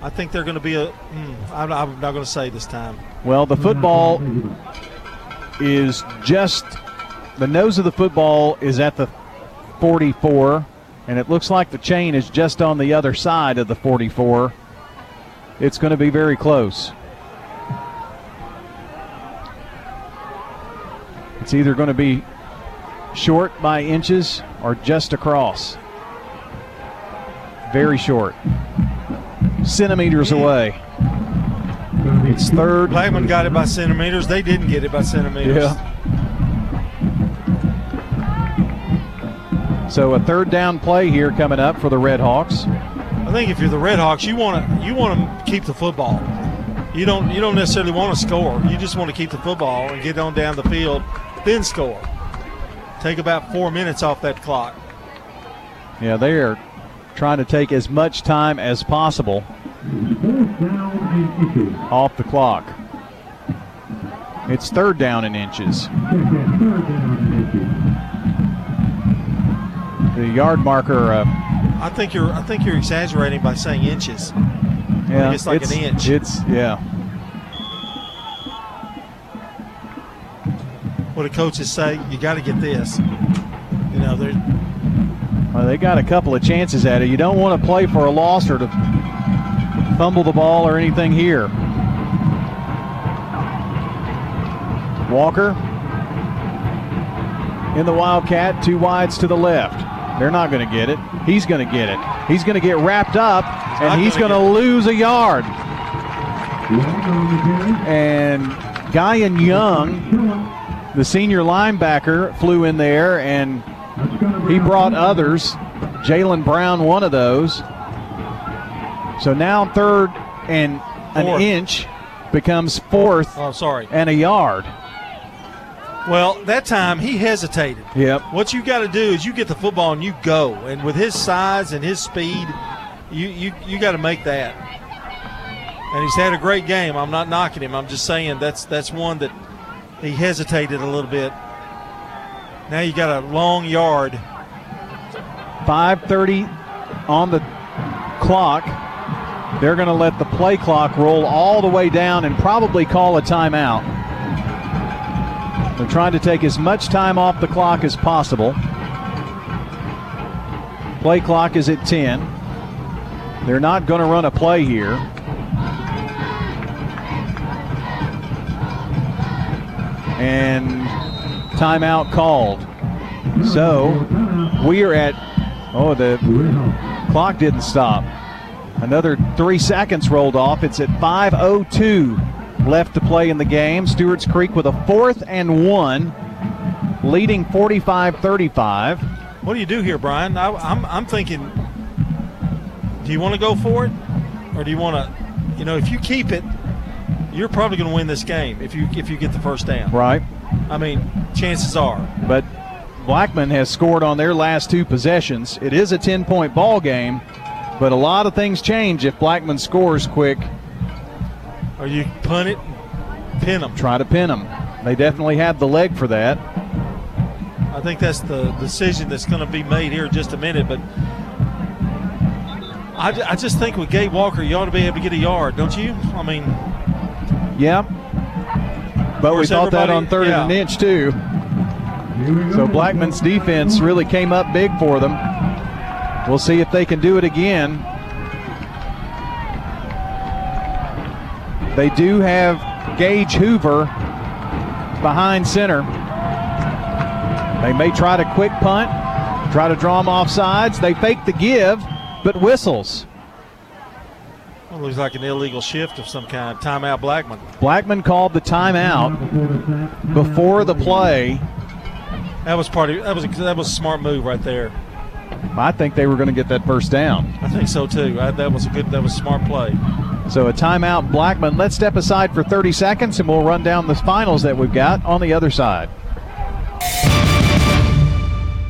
I think they're going to be a. Mm, I'm, I'm not going to say this time. Well, the football is just the nose of the football is at the 44, and it looks like the chain is just on the other side of the 44. It's going to be very close. It's either going to be short by inches or just across. Very short. Centimeters away. It's third. Blackman got it by centimeters. They didn't get it by centimeters. Yeah. So a third down play here coming up for the Red Hawks. I think if you're the Red Hawks, you want to you want to keep the football. You don't you don't necessarily want to score. You just want to keep the football and get on down the field, then score. Take about four minutes off that clock. Yeah, they are trying to take as much time as possible off the clock. It's third down in inches. The yard marker. Uh, I think you're I think you're exaggerating by saying inches. yeah, it's like it's, an inch. It's yeah. What do coaches say? You got to get this. You know, they're Well, they got a couple of chances at it. You don't want to play for a loss or to fumble the ball or anything here. Walker in the Wildcat, two wides to the left. They're not going to get it. He's going to get it. He's going to get wrapped up, and he's going to lose a yard. And Guyan Young, the senior linebacker, flew in there and he brought others. Jalen Brown, one of those. So now third and an Fourth. inch becomes fourth oh sorry and a yard. Well, that time he hesitated. Yep. What you got to do is you get the football and you go. And with his size and his speed, you you you got to make that. And he's had a great game. I'm not knocking him. I'm just saying that's that's one that he hesitated a little bit. Now you got a long yard. 5:30 on the clock. They're going to let the play clock roll all the way down and probably call a timeout. They're trying to take as much time off the clock as possible. Play clock is at 10. They're not going to run a play here. And timeout called. So we are at, oh, the clock didn't stop. Another three seconds rolled off. It's at 5.02 left to play in the game. Stewart's Creek with a fourth and one, leading 45 35. What do you do here, Brian? I, I'm I'm thinking. Do you want to go for it, or do you want to? You know, if you keep it, you're probably going to win this game if you if you get the first down. Right. I mean, chances are. But Blackman has scored on their last two possessions. It is a 10 point ball game, but a lot of things change if Blackman scores quick. Or you punt it, pin them. Try to pin them. They definitely have the leg for that. I think that's the decision that's going to be made here in just a minute. But I, I just think with Gabe Walker, you ought to be able to get a yard, don't you? I mean, Yeah. But we thought that on third yeah. and an inch, too. So Blackman's defense really came up big for them. We'll see if they can do it again. They do have Gage Hoover behind center. They may try to quick punt, try to draw him off sides. They fake the give, but whistles. Well, looks like an illegal shift of some kind. Timeout, Blackman. Blackman called the timeout before the play. That was part of that was a, that was a smart move right there. I think they were going to get that first down. I think so too. I, that was a good that was a smart play. So a timeout, Blackman. Let's step aside for 30 seconds and we'll run down the finals that we've got on the other side.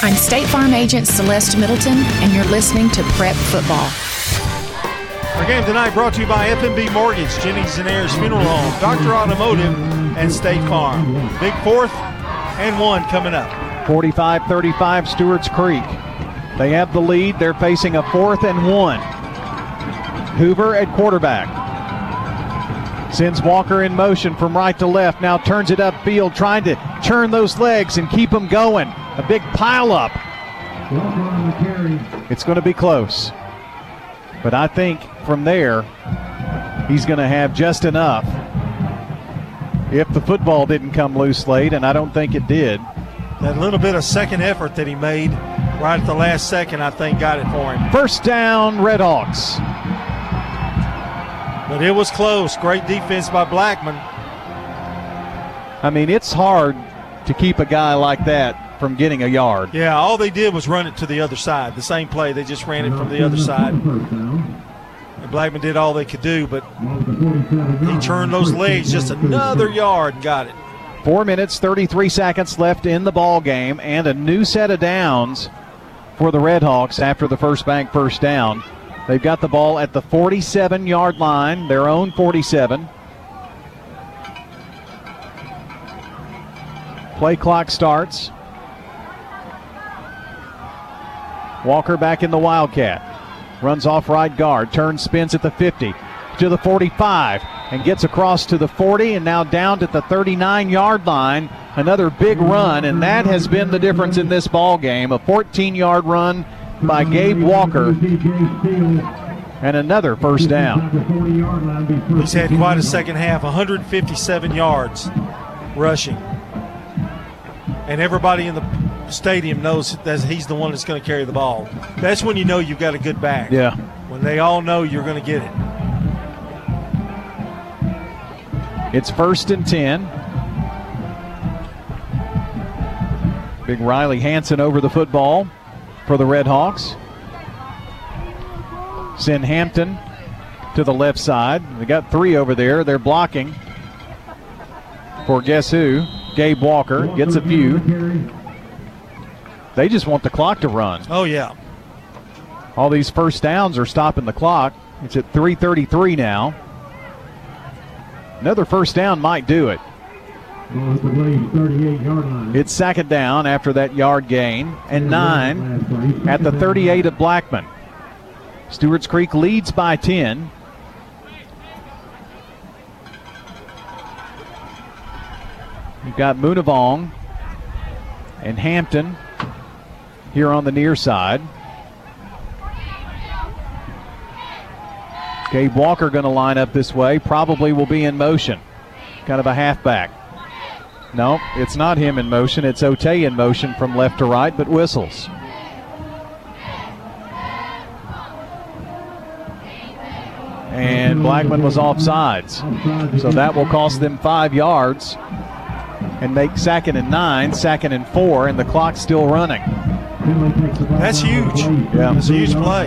I'm State Farm Agent Celeste Middleton, and you're listening to Prep Football. Our game tonight brought to you by FMB Mortgage, Jennings and Ayers Funeral Home, Doctor Automotive, and State Farm. Big fourth and one coming up. 45 35 Stewart's Creek. They have the lead. They're facing a fourth and one. Hoover at quarterback. Sends Walker in motion from right to left. Now turns it upfield, trying to turn those legs and keep them going. A big pile up It's going to be close. But I think from there, he's going to have just enough if the football didn't come loose late, and I don't think it did. That little bit of second effort that he made right at the last second, I think, got it for him. First down, Red Redhawks. But it was close. Great defense by Blackman. I mean, it's hard to keep a guy like that from getting a yard. Yeah, all they did was run it to the other side. The same play, they just ran it from the other side. And Blackman did all they could do, but he turned those legs just another yard and got it. Four minutes, 33 seconds left in the ball game, and a new set of downs for the Redhawks after the first bank first down. They've got the ball at the 47 yard line, their own 47. Play clock starts. Walker back in the Wildcat. Runs off right guard, turns, spins at the 50 to the 45 and gets across to the 40 and now down to the 39 yard line. Another big run, and that has been the difference in this ball game. A 14 yard run by Gabe Walker. And another first down. He's had quite a second half 157 yards rushing. And everybody in the stadium knows that he's the one that's going to carry the ball. That's when you know you've got a good back. Yeah. When they all know you're going to get it. It's first and 10. Big Riley Hanson over the football for the Red Hawks. Send Hampton to the left side. They got three over there. They're blocking for guess who? Gabe Walker gets a few. They just want the clock to run. Oh, yeah. All these first downs are stopping the clock. It's at 333 now. Another first down might do it. It's second down after that yard gain, and nine at the 38 of Blackman. Stewart's Creek leads by 10. You've got Moonavong and Hampton here on the near side. Gabe Walker going to line up this way. Probably will be in motion. Kind of a halfback. No, it's not him in motion. It's Ote in motion from left to right, but whistles. And Blackman was off sides. So that will cost them five yards and make second and nine, second and four, and the clock's still running. That's huge. Yeah. It's a huge play.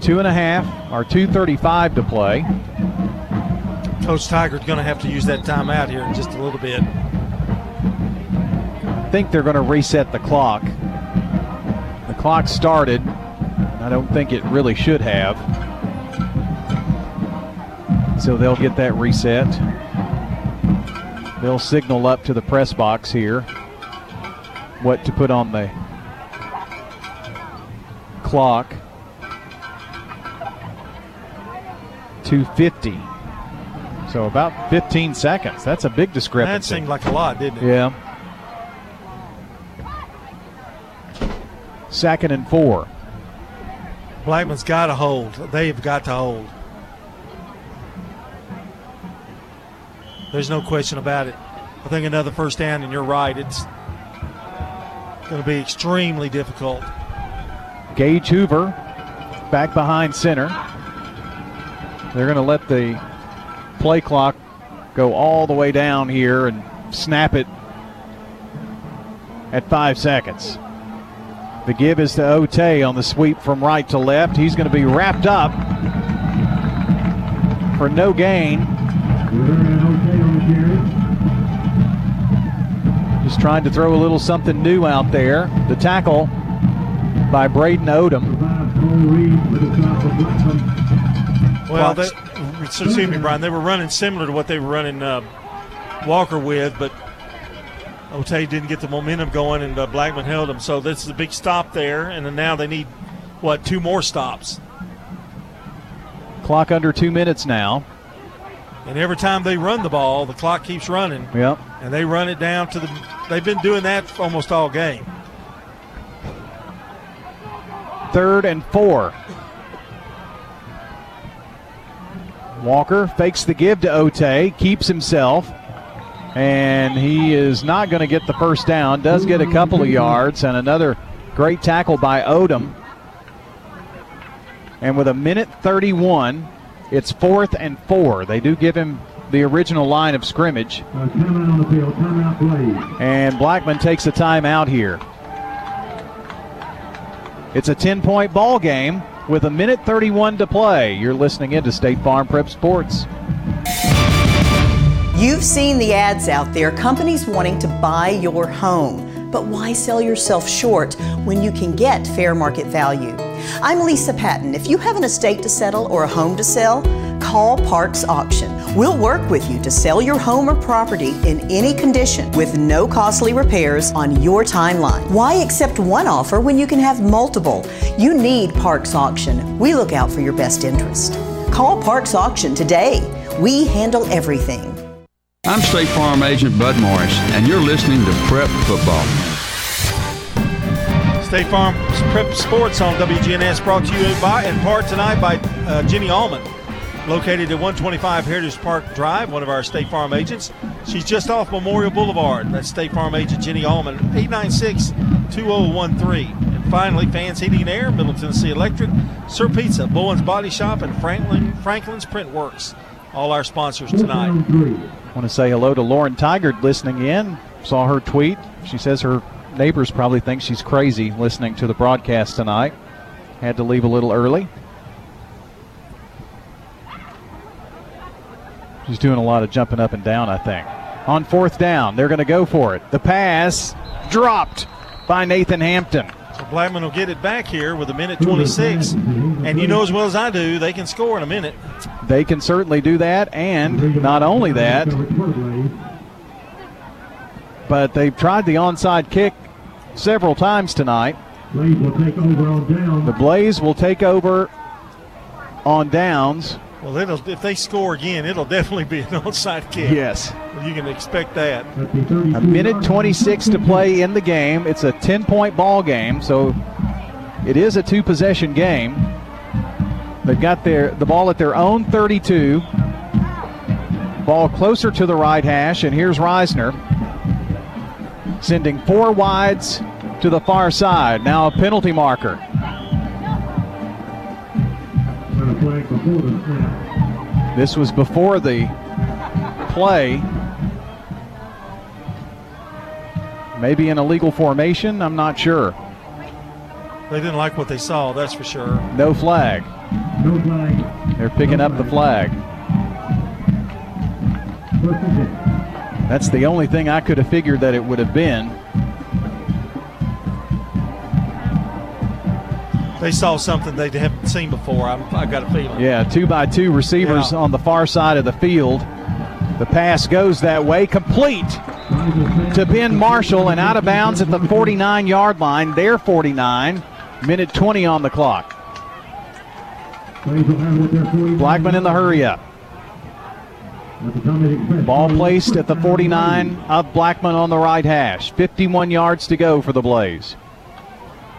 Two and a half or 235 to play. Coach Tiger's going to have to use that timeout here in just a little bit. I think they're going to reset the clock. The clock started. I don't think it really should have. So they'll get that reset. They'll signal up to the press box here what to put on the clock. 250. So about 15 seconds. That's a big discrepancy. That seemed like a lot, didn't it? Yeah. Second and four. Blackman's got to hold. They've got to hold. There's no question about it. I think another first down, and you're right. It's going to be extremely difficult. Gage Hoover back behind center. They're going to let the play clock go all the way down here and snap it at five seconds. The give is to Ote on the sweep from right to left. He's going to be wrapped up for no gain. Just trying to throw a little something new out there. The tackle by Braden Odom. Well, they, excuse me, Brian. They were running similar to what they were running uh, Walker with, but Ote didn't get the momentum going, and uh, Blackman held him. So this is a big stop there, and then now they need what two more stops. Clock under two minutes now. And every time they run the ball, the clock keeps running. Yep. And they run it down to the. They've been doing that almost all game. Third and four. Walker fakes the give to Ote, keeps himself, and he is not going to get the first down. Does get a couple of yards, and another great tackle by Odom. And with a minute 31, it's fourth and four. They do give him the original line of scrimmage. Uh, timeout on the field. Timeout, Blaze. And Blackman takes a timeout here. It's a 10 point ball game with a minute 31 to play. You're listening into State Farm Prep Sports. You've seen the ads out there, companies wanting to buy your home. But why sell yourself short when you can get fair market value? I'm Lisa Patton. If you have an estate to settle or a home to sell, call Parks Auction. We'll work with you to sell your home or property in any condition with no costly repairs on your timeline. Why accept one offer when you can have multiple? You need Parks Auction. We look out for your best interest. Call Parks Auction today. We handle everything. I'm State Farm Agent Bud Morris, and you're listening to Prep Football. State Farm Prep Sports on WGNS brought to you by, in part tonight by uh, Jenny Allman, located at 125 Heritage Park Drive, one of our State Farm agents. She's just off Memorial Boulevard. That's State Farm agent Jenny Allman, 896 2013. And finally, Fans Heating and Air, Middle Tennessee Electric, Sir Pizza, Bowen's Body Shop, and Franklin Franklin's Print Works. All our sponsors tonight. I want to say hello to Lauren Tigard listening in. Saw her tweet. She says her neighbors probably think she's crazy listening to the broadcast tonight. Had to leave a little early. She's doing a lot of jumping up and down, I think. On fourth down, they're going to go for it. The pass dropped by Nathan Hampton. So Blackman will get it back here with a minute 26. And you know as well as I do, they can score in a minute. They can certainly do that, and not only that, but they've tried the onside kick several times tonight. Blaze will take over on down. The Blaze will take over on downs. Well, it'll, if they score again, it'll definitely be an onside kick. Yes. You can expect that. A minute 26 to play in the game. It's a 10 point ball game, so it is a two possession game. They've got their the ball at their own 32. Ball closer to the right hash, and here's Reisner sending four wides to the far side. Now a penalty marker. This was before the play. Maybe an illegal formation, I'm not sure. They didn't like what they saw, that's for sure. No flag. No flag. They're picking up the flag. That's the only thing I could have figured that it would have been. They saw something they haven't seen before. I'm, I've got a feeling. Yeah, two by two receivers Yeah. on the far side of the field. The pass goes that way, complete to Ben Marshall and out of bounds at the 49 yard line. Their 49, minute 20 on the clock. Blaze will have it with their 49. Blackman in the hurry up. At the Thomas Express. Ball placed at the 49 of Blackman on the right hash. 51 yards to go for the Blaze.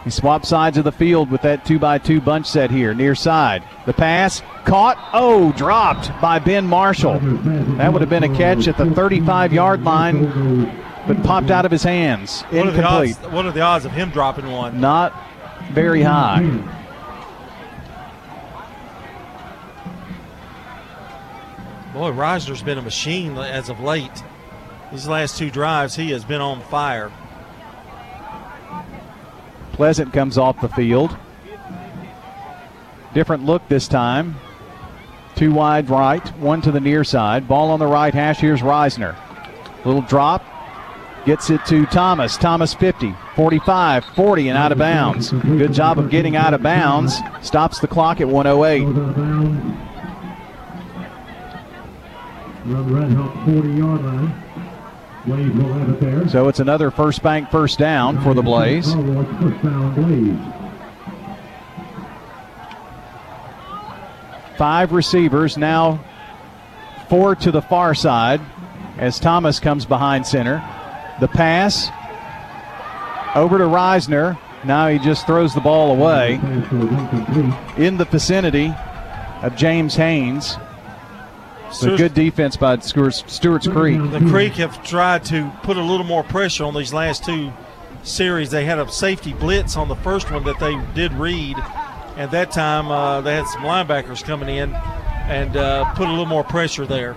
He swaps sides of the field with that 2 by 2 bunch set here, near side. The pass caught. Oh, dropped by Ben Marshall. That would have been a catch at the 35 yard line, but popped out of his hands. What are, the odds, Incomplete. what are the odds of him dropping one? Not very high. Boy, Reisner's been a machine as of late. These last two drives, he has been on fire. Pleasant comes off the field. Different look this time. Two wide right, one to the near side. Ball on the right hash. Here's Reisner. Little drop. Gets it to Thomas. Thomas 50, 45, 40, and out of bounds. Good job of getting out of bounds. Stops the clock at 108. Goes out of. Run right off 40 yard line. Blaze will have it there. So it's another first bank first down for the Blaze. First down, Blaze. Five receivers now Four to the far side as Thomas comes behind center. The pass over to Reisner. Now he just throws the ball away in the vicinity of James Haynes. So good defense by Stewart's, Stewart's Creek. The Creek have tried to put a little more pressure on these last two series. They had a safety blitz on the first one that they did read, and that time uh, they had some linebackers coming in and uh, put a little more pressure there.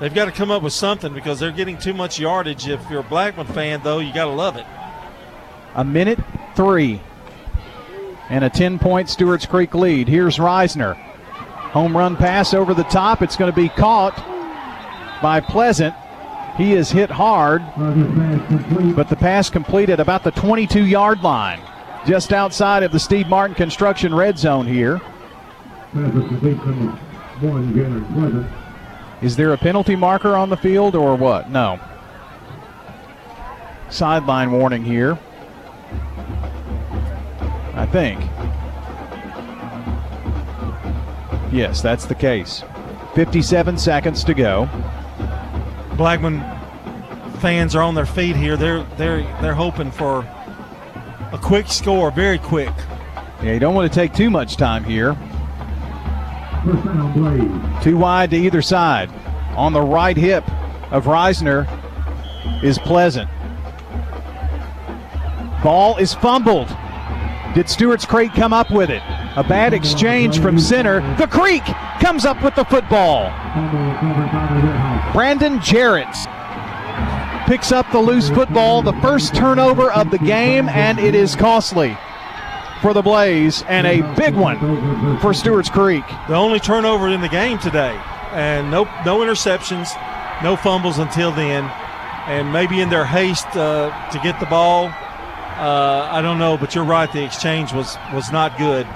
They've got to come up with something because they're getting too much yardage. If you're a Blackman fan, though, you got to love it. A minute three and a 10 point Stewart's Creek lead. Here's Reisner. Home run pass over the top. It's going to be caught by Pleasant. He is hit hard, but the pass completed about the 22 yard line, just outside of the Steve Martin construction red zone here. Is there a penalty marker on the field or what? No. Sideline warning here. I think. Yes, that's the case. 57 seconds to go. Blackman fans are on their feet here. They're they're they're hoping for a quick score, very quick. Yeah, you don't want to take too much time here. Too wide to either side. On the right hip of Reisner is Pleasant. Ball is fumbled. Did Stewart's Creek come up with it? A bad exchange from center. The Creek comes up with the football. Brandon Jarrett picks up the loose football, the first turnover of the game, and it is costly for the Blaze and a big one for Stewart's Creek. The only turnover in the game today, and no no interceptions, no fumbles until then, and maybe in their haste uh, to get the ball, uh, I don't know, but you're right. The exchange was was not good.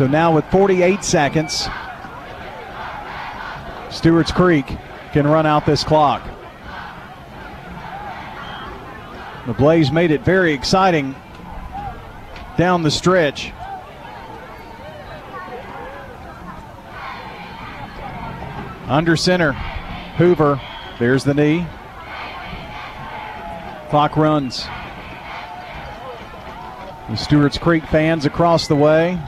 So now with 48 seconds, Stewart's Creek can run out this clock. The Blaze made it very exciting down the stretch. Under center, Hoover. There's the knee. Clock runs. The Stewart's Creek fans across the way.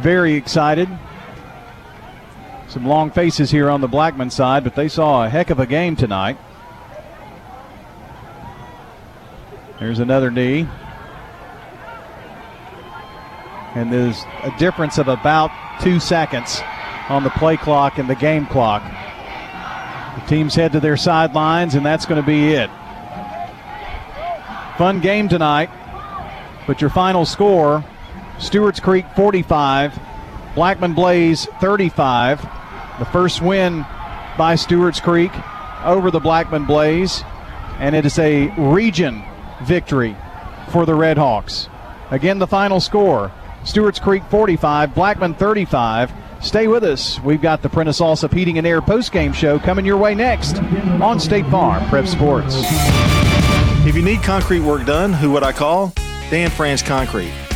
Very excited. Some long faces here on the Blackman side, but they saw a heck of a game tonight. There's another knee. And there's a difference of about two seconds on the play clock and the game clock. The teams head to their sidelines, and that's going to be it. Fun game tonight, but your final score Stewart's Creek 45, Blackman Blaze 35. The first win by Stewart's Creek over the Blackman Blaze, and it is a region victory for the Red Hawks. Again, the final score Stewart's Creek 45, Blackman 35. Stay with us. We've got the Prentice Allsup Heating and Air postgame show coming your way next on State Farm Prep Sports. If you need concrete work done, who would I call? Dan France Concrete.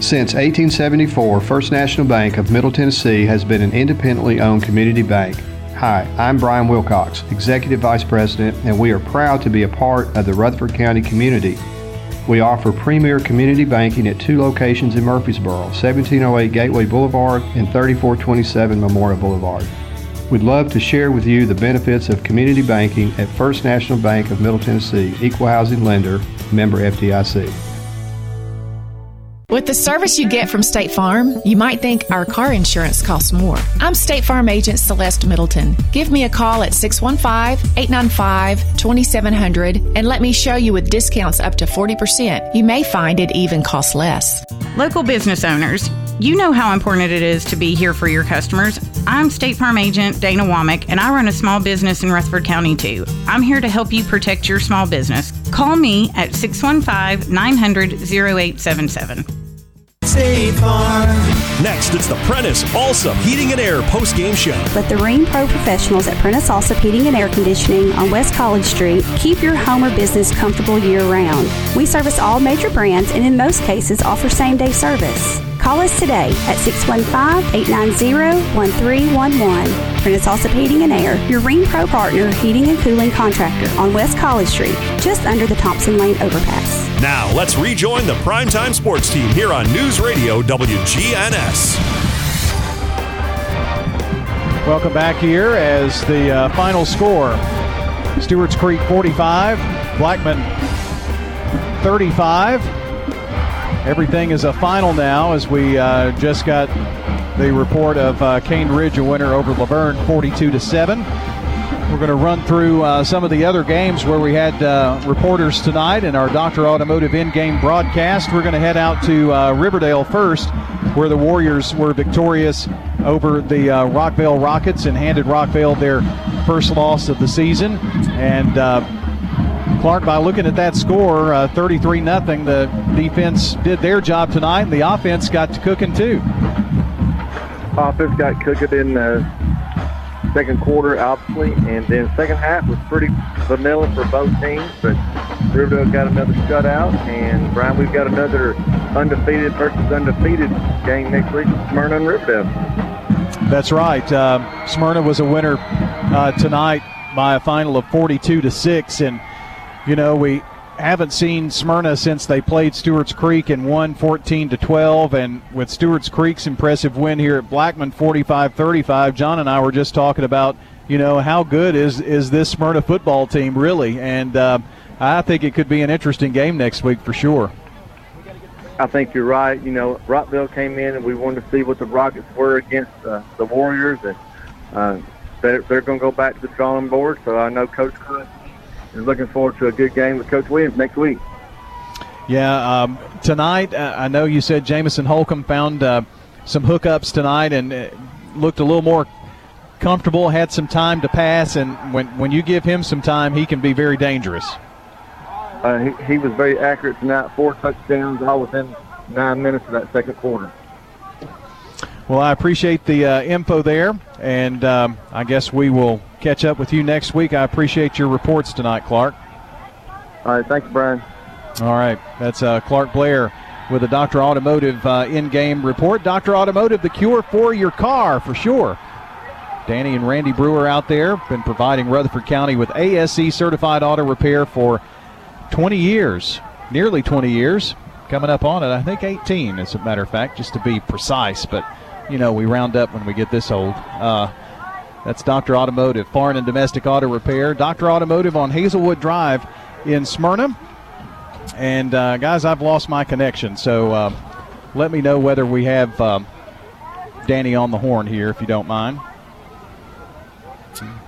Since 1874, First National Bank of Middle Tennessee has been an independently owned community bank. Hi, I'm Brian Wilcox, Executive Vice President, and we are proud to be a part of the Rutherford County community. We offer premier community banking at two locations in Murfreesboro 1708 Gateway Boulevard and 3427 Memorial Boulevard. We'd love to share with you the benefits of community banking at First National Bank of Middle Tennessee, equal housing lender, member FDIC. With the service you get from State Farm, you might think our car insurance costs more. I'm State Farm agent Celeste Middleton. Give me a call at 615 895 2700 and let me show you with discounts up to 40%. You may find it even costs less. Local business owners, you know how important it is to be here for your customers. I'm State Farm agent Dana Womack, and I run a small business in Rutherford County too. I'm here to help you protect your small business. Call me at 615 900 0877. State Farm. Next, it's the Prentice Allsup Heating and Air post game show. Let the Rheem Pro professionals at Prentice Allsup Heating and Air Conditioning on West College Street keep your home or business comfortable year round. We service all major brands and in most cases offer same day service. Call us today at 615-890-1311. Prentice Allsup Heating and Air, your Rheem Pro partner heating and cooling contractor on West College Street, just under the Thompson Lane overpass. Now, let's rejoin the primetime sports team here on News Radio WGNS. Welcome back here as the uh, final score Stewart's Creek 45, Blackman 35. Everything is a final now as we uh, just got the report of uh, Cane Ridge a winner over LaVergne 42 to 7. We're going to run through uh, some of the other games where we had uh, reporters tonight in our Dr. Automotive in game broadcast. We're going to head out to uh, Riverdale first, where the Warriors were victorious over the uh, Rockvale Rockets and handed Rockvale their first loss of the season. And uh, Clark, by looking at that score, uh, 33 uh, nothing, the defense did their job tonight, and the offense got to cooking too. Offense got cooking in the second quarter, obviously, and then second half was pretty vanilla for both teams. But Riverdale got another shutout, and Brian, we've got another undefeated versus undefeated game next week, Smyrna and Riverdale. That's right. Uh, Smyrna was a winner uh, tonight by a final of 42 to six, and you know, we haven't seen Smyrna since they played Stewart's Creek and won 14 to 12. And with Stewart's Creek's impressive win here at Blackman 45 35, John and I were just talking about, you know, how good is, is this Smyrna football team really? And uh, I think it could be an interesting game next week for sure. I think you're right. You know, Rockvale came in and we wanted to see what the Rockets were against uh, the Warriors. And uh, they're, they're going to go back to the drawing board. So I know Coach Cook and looking forward to a good game with Coach Williams next week. Yeah, um, tonight uh, I know you said Jamison Holcomb found uh, some hookups tonight and uh, looked a little more comfortable, had some time to pass, and when when you give him some time, he can be very dangerous. Uh, he, he was very accurate tonight, four touchdowns, all within nine minutes of that second quarter. Well, I appreciate the uh, info there, and um, I guess we will catch up with you next week. I appreciate your reports tonight, Clark. All right, thanks, Brian. All right, that's uh, Clark Blair with a Dr. Automotive uh, in-game report. Dr. Automotive, the cure for your car, for sure. Danny and Randy Brewer out there been providing Rutherford County with ASE certified auto repair for 20 years, nearly 20 years. Coming up on it, I think 18, as a matter of fact, just to be precise. But you know, we round up when we get this old. Uh, that's Dr. Automotive, foreign and domestic auto repair. Dr. Automotive on Hazelwood Drive in Smyrna. And uh, guys, I've lost my connection, so uh, let me know whether we have um, Danny on the horn here, if you don't mind.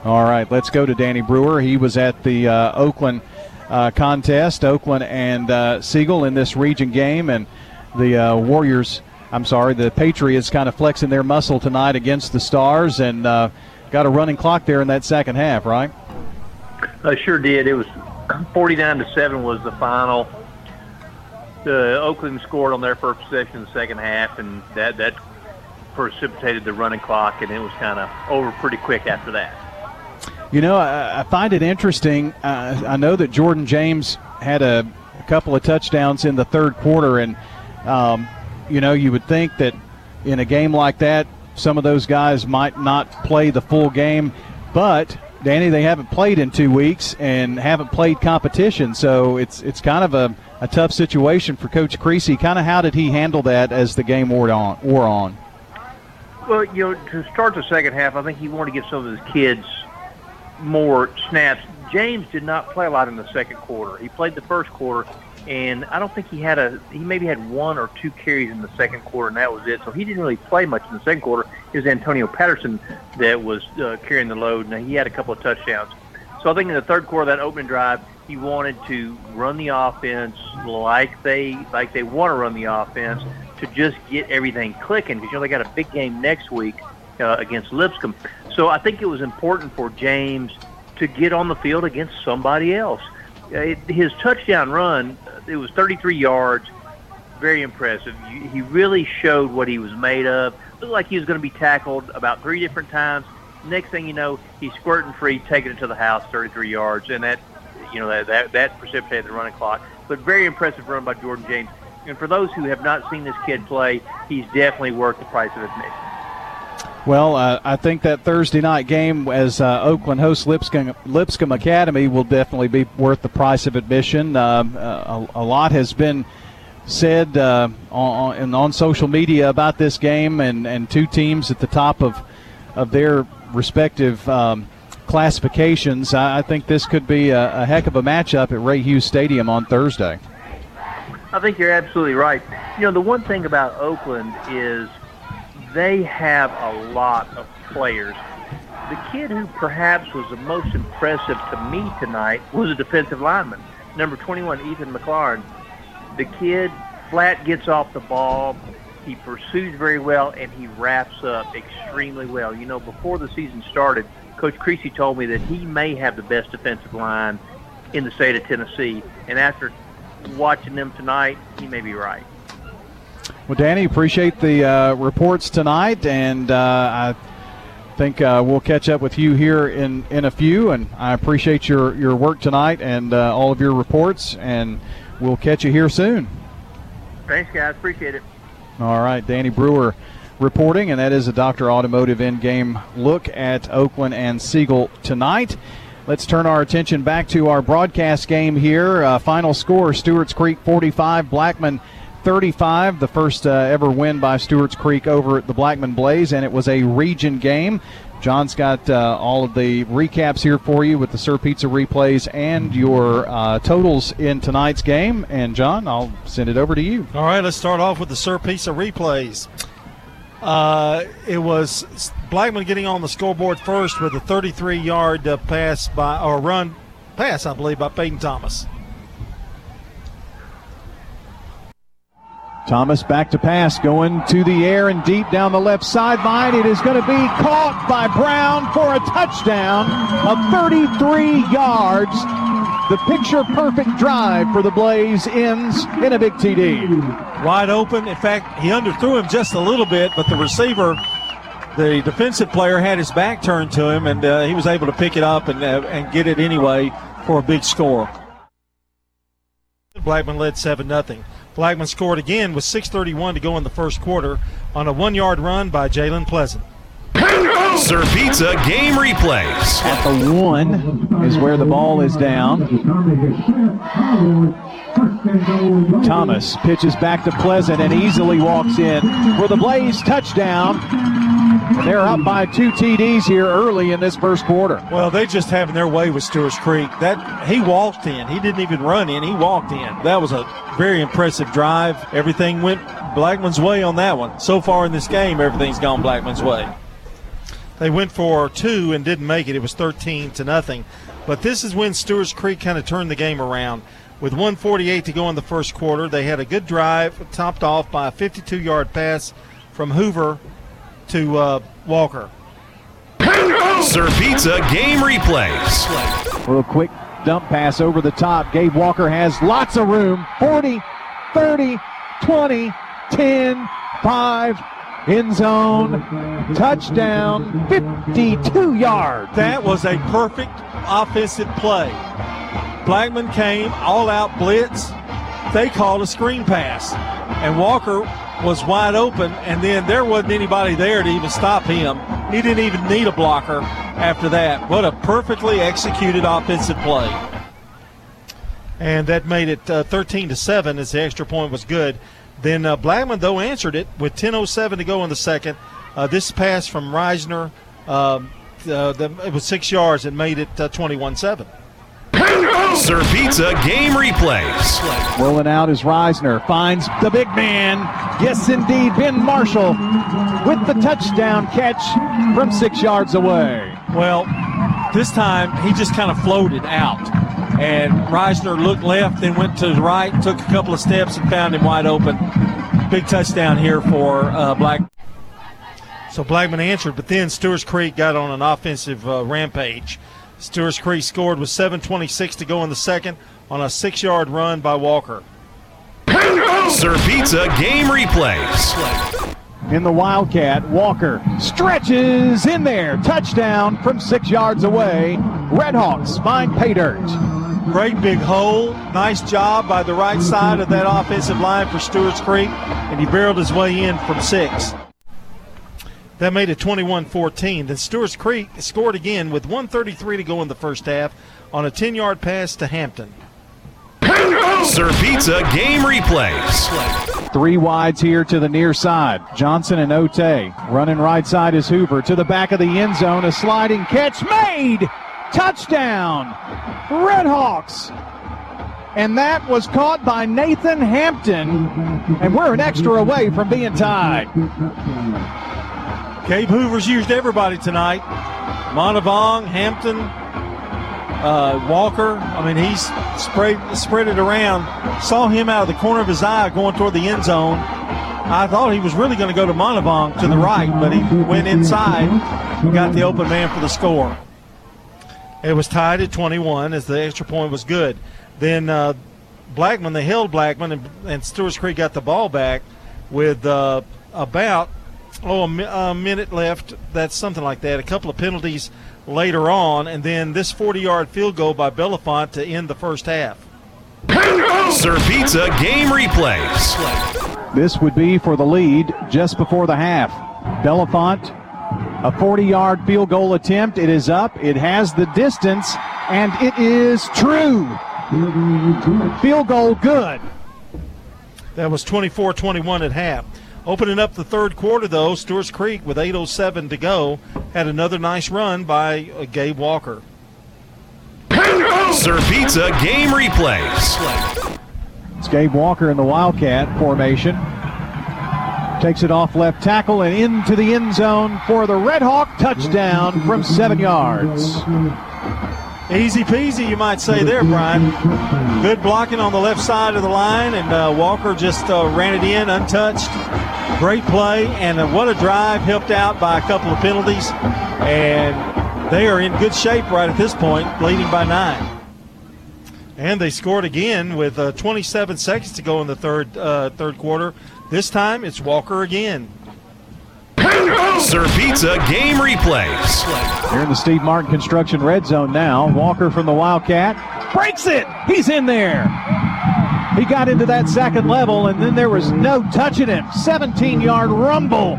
All right, let's go to Danny Brewer. He was at the uh, Oakland uh, contest, Oakland and uh, Siegel in this region game, and the Warriors I'm sorry, the Patriots kind of flexing their muscle tonight against the Stars and got a running clock there in that second half, right? I sure did. It was 49 to 7 was the final. The Oakland scored on their first possession in the second half, and that, that precipitated the running clock, and it was kind of over pretty quick after that. You know, I, I find it interesting. Uh, I know that Jordan James had a, a, couple of touchdowns in the third quarter, and um, you know, you would think that in a game like that, some of those guys might not play the full game, but Danny, they haven't played in two weeks and haven't played competition, so it's it's kind of a, a tough situation for Coach Creasy. Kind of how did he handle that as the game wore on? Wore on. Well, you know, to start the second half, I think he wanted to give some of his kids more snaps. James did not play a lot in the second quarter. He played the first quarter, and I don't think he had a. He maybe had one or two carries in the second quarter, and that was it. So he didn't really play much in the second quarter. It was Antonio Patterson that was uh, carrying the load, and he had a couple of touchdowns. So I think in the third quarter, that opening drive, he wanted to run the offense like they like they want to run the offense to just get everything clicking because you know they got a big game next week uh, against Lipscomb. So I think it was important for James to get on the field against somebody else. Uh, his touchdown run, it was 33 yards, very impressive. He really showed what he was made of. Looked like he was going to be tackled about three different times. Next thing you know, he's squirting free, taking it to the house, 33 yards, and that, you know, that that, that precipitated the running clock. But very impressive run by Jordan James. And for those who have not seen this kid play, he's definitely worth the price of admission. Well, uh, I think that Thursday night game as uh, Oakland hosts Lipscomb, Lipscomb Academy will definitely be worth the price of admission. Um, uh, a, a, lot has been said uh, on, on social media about this game, and, and two teams at the top of, of their respective um, classifications. I, I, think this could be a, a heck of a matchup at Ray Hughes Stadium on Thursday. I think you're absolutely right. You know, the one thing about Oakland is they have a lot of players. The kid who perhaps was the most impressive to me tonight was a defensive lineman, number 21, Ethan McLaurin. The kid flat gets off the ball. He pursues very well, and he wraps up extremely well. You know, before the season started, Coach Creasy told me that he may have the best defensive line in the state of Tennessee. And after watching them tonight, he may be right. Well, Danny, appreciate the uh, reports tonight, and uh, I think uh, we'll catch up with you here in, in a few. And I appreciate your, your work tonight and uh, all of your reports, and we'll catch you here soon. Thanks, guys. Appreciate it. All right, Danny Brewer reporting, and that is a Dr. Automotive in-game look at Oakland and Siegel tonight. Let's turn our attention back to our broadcast game here. Uh, final score Stewart's Creek 45, Blackman 35, the first uh, ever win by Stewart's Creek over at the Blackman Blaze, and it was a region game. John's got uh, all of the recaps here for you with the Sir Pizza replays and your uh, totals in tonight's game. And John, I'll send it over to you. All right, let's start off with the Sir Pizza replays. Uh, it was Blackman getting on the scoreboard first with a 33-yard uh, pass by or run pass, I believe, by Peyton Thomas. Thomas back to pass, going to the air and deep down the left sideline. It is going to be caught by Brown for a touchdown of 33 yards. The picture perfect drive for the Blaze ends in a big TD. Wide open. In fact, he underthrew him just a little bit, but the receiver, the defensive player, had his back turned to him, and uh, he was able to pick it up and, uh, and get it anyway for a big score. Blackman led 7 0. Blackman scored again with 6.31 to go in the first quarter on a one yard run by Jalen Pleasant. Sir Pizza game replays. At the one is where the ball is down. Thomas pitches back to Pleasant and easily walks in for the Blaze touchdown. They're up by two TDs here early in this first quarter. Well, they just having their way with Stewart's Creek. That he walked in. He didn't even run in. He walked in. That was a very impressive drive. Everything went Blackman's way on that one. So far in this game, everything's gone Blackman's way. They went for two and didn't make it. It was 13 to nothing. But this is when Stewart's Creek kind of turned the game around. With 148 to go in the first quarter, they had a good drive, topped off by a 52 yard pass from Hoover to uh, Walker. Sir Pizza game replays. Real quick dump pass over the top. Gabe Walker has lots of room 40, 30, 20, 10, 5, End zone, touchdown, 52 yards. That was a perfect offensive play. Blackman came all out blitz. They called a screen pass, and Walker was wide open, and then there wasn't anybody there to even stop him. He didn't even need a blocker after that. What a perfectly executed offensive play. And that made it uh, 13 to 7 as the extra point was good. Then uh, Blackman, though, answered it with 10.07 to go in the second. Uh, this pass from Reisner, um, uh, the, it was six yards and made it 21 7. Sir Pizza game replays. Rolling out is Reisner. Finds the big man. Yes, indeed, Ben Marshall with the touchdown catch from six yards away. Well, this time he just kind of floated out. And Reisner looked left, then went to the right, took a couple of steps, and found him wide open. Big touchdown here for uh, Black. So Blackman answered, but then Stewart's Creek got on an offensive uh, rampage. Stewart's Creek scored with 7.26 to go in the second on a six yard run by Walker. Sir Pizza game replays. In the Wildcat, Walker stretches in there. Touchdown from six yards away. Redhawks find pay dirt. Great big hole. Nice job by the right side of that offensive line for Stewart's Creek, and he barreled his way in from six. That made it 21 14. Then Stewart's Creek scored again with 133 to go in the first half on a 10 yard pass to Hampton. Sir Pizza game replays. Three wides here to the near side. Johnson and Ote. Running right side is Hoover. To the back of the end zone. A sliding catch made. Touchdown. Redhawks. And that was caught by Nathan Hampton. And we're an extra away from being tied. Gabe Hoover's used everybody tonight. Montavong, Hampton, uh, Walker. I mean, he's spread spread it around. Saw him out of the corner of his eye going toward the end zone. I thought he was really going to go to Montavong to the right, but he went inside and got the open man for the score. It was tied at 21 as the extra point was good. Then uh, Blackman, they held Blackman, and, and Stewart's Creek got the ball back with uh, about oh, a, mi- a minute left. That's something like that. A couple of penalties later on, and then this 40 yard field goal by Belafont to end the first half. Sir Pizza game replays. This would be for the lead just before the half. Belafont, a 40 yard field goal attempt. It is up, it has the distance, and it is true. Field goal good. That was 24 21 at half. Opening up the third quarter, though, Stewart's Creek with 8.07 to go had another nice run by uh, Gabe Walker. Sir Pizza game replays. It's Gabe Walker in the Wildcat formation. Takes it off left tackle and into the end zone for the Red Hawk touchdown from seven yards. Easy peasy, you might say there, Brian. Good blocking on the left side of the line, and uh, Walker just uh, ran it in untouched. Great play, and uh, what a drive helped out by a couple of penalties. And they are in good shape right at this point, leading by nine. And they scored again with uh, 27 seconds to go in the third uh, third quarter. This time it's Walker again. Sir Pizza game replays. Here in the Steve Martin Construction red zone now. Walker from the Wildcat breaks it. He's in there. He got into that second level, and then there was no touching him. 17 yard rumble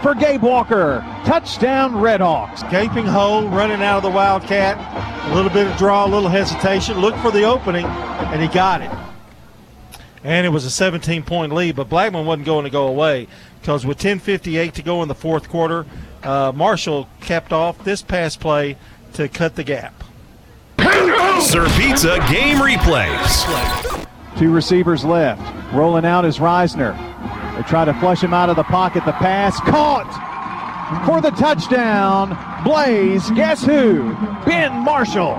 for Gabe Walker. Touchdown, Redhawks. Gaping hole running out of the Wildcat. A little bit of draw, a little hesitation. Looked for the opening, and he got it. And it was a 17 point lead, but Blackman wasn't going to go away because with 10.58 to go in the fourth quarter, uh, Marshall capped off this pass play to cut the gap. Sir Pizza game replays. Two receivers left. Rolling out is Reisner. They try to flush him out of the pocket. The pass caught for the touchdown. Blaze, guess who? Ben Marshall.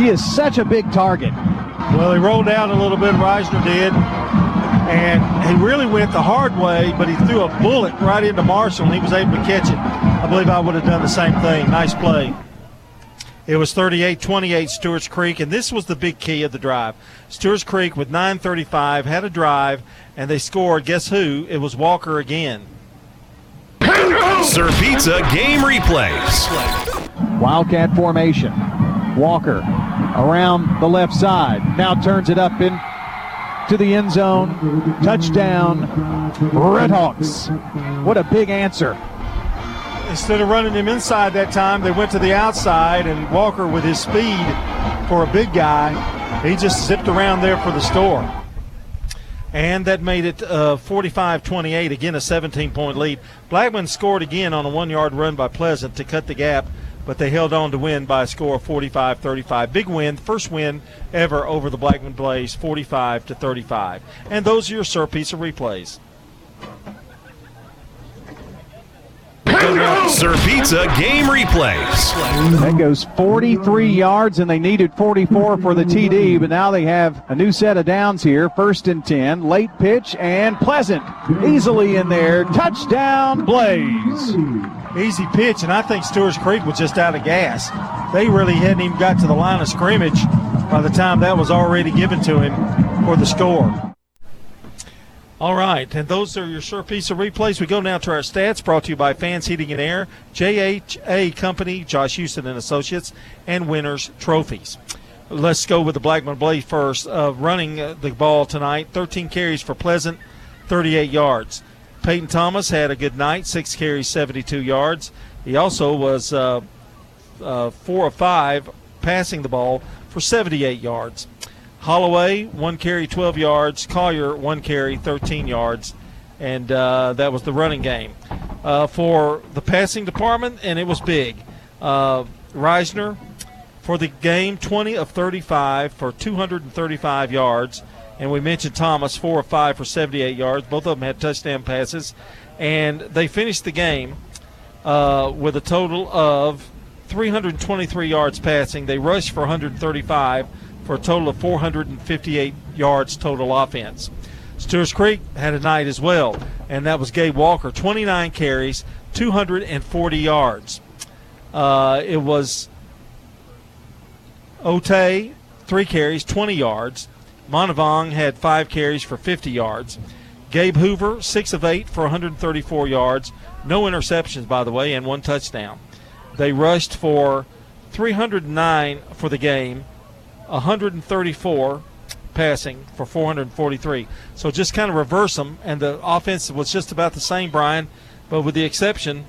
He is such a big target. Well, he rolled out a little bit, Reisner did. And he really went the hard way, but he threw a bullet right into Marshall, and he was able to catch it. I believe I would have done the same thing. Nice play. It was 38 28 Stewart's Creek, and this was the big key of the drive. Stewart's Creek with 9.35 had a drive, and they scored. Guess who? It was Walker again. Sir Pizza game replays. Wildcat formation. Walker around the left side. Now turns it up in to the end zone. Touchdown, Redhawks. What a big answer instead of running him inside that time, they went to the outside, and Walker, with his speed for a big guy, he just zipped around there for the score. And that made it uh, 45 28, again a 17 point lead. Blackman scored again on a one yard run by Pleasant to cut the gap, but they held on to win by a score of 45 35. Big win, first win ever over the Blackman Blaze, 45 to 35. And those are your Sir Pizza replays. Sir Pizza game replays. That goes 43 yards, and they needed 44 for the TD, but now they have a new set of downs here. First and 10, late pitch, and Pleasant easily in there. Touchdown, Blaze. Easy pitch, and I think Stewart's Creek was just out of gas. They really hadn't even got to the line of scrimmage by the time that was already given to him for the score. All right, and those are your Sir Pizza replays. We go now to our stats brought to you by Fans Heating and Air, JHA Company, Josh Houston and Associates, and Winners Trophies. Let's go with the Blackman Blaze first. Uh, running uh, the ball tonight, 13 carries for Pleasant, 38 yards. Peyton Thomas had a good night, six carries, 72 yards. He also was uh, uh four of five passing the ball for 78 yards. Holloway, one carry, 12 yards. Collier, one carry, 13 yards. And uh, that was the running game. Uh, for the passing department, and it was big. Uh, Reisner, for the game, 20 of 35 for 235 yards. And we mentioned Thomas, 4 or 5 for 78 yards. Both of them had touchdown passes. And they finished the game uh, with a total of 323 yards passing. They rushed for 135 for a total of 458 yards total offense. Stewart's Creek had a night as well, and that was Gabe Walker, 29 carries, 240 yards. Uh, it was Otay, three carries, 20 yards. Monavong had five carries for 50 yards. Gabe Hoover, six of eight for 134 yards. No interceptions, by the way, and one touchdown. They rushed for 309 for the game, 134 passing for 443. So just kind of reverse them, and the offense was just about the same, Brian, but with the exception,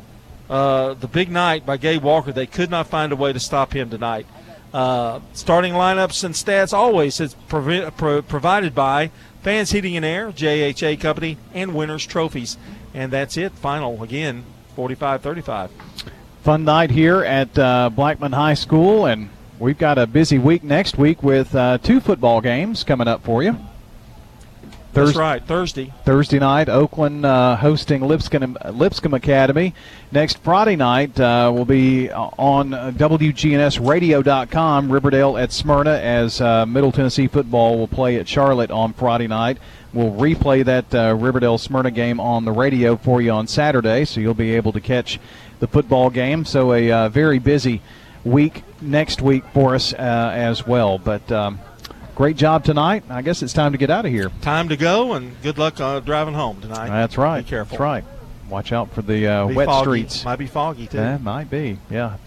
uh, the big night by Gabe Walker, they could not find a way to stop him tonight. Uh, starting lineups and stats always is pro- provided by Fans Heating and Air, JHA Company, and Winners Trophies. And that's it. Final again, 45 35. Fun night here at uh, Blackman High School, and We've got a busy week next week with uh, two football games coming up for you. That's right, Thursday. Thursday night, Oakland uh, hosting Lipscomb, Lipscomb Academy. Next Friday night uh, will be on WGNSradio.com, Riverdale at Smyrna, as uh, Middle Tennessee football will play at Charlotte on Friday night. We'll replay that uh, Riverdale Smyrna game on the radio for you on Saturday, so you'll be able to catch the football game. So, a uh, very busy week next week for us uh, as well. But um, great job tonight. I guess it's time to get out of here. Time to go, and good luck uh, driving home tonight. That's right. Be careful. That's right. Watch out for the uh, wet foggy. streets. Might be foggy too. Yeah, might be. Yeah.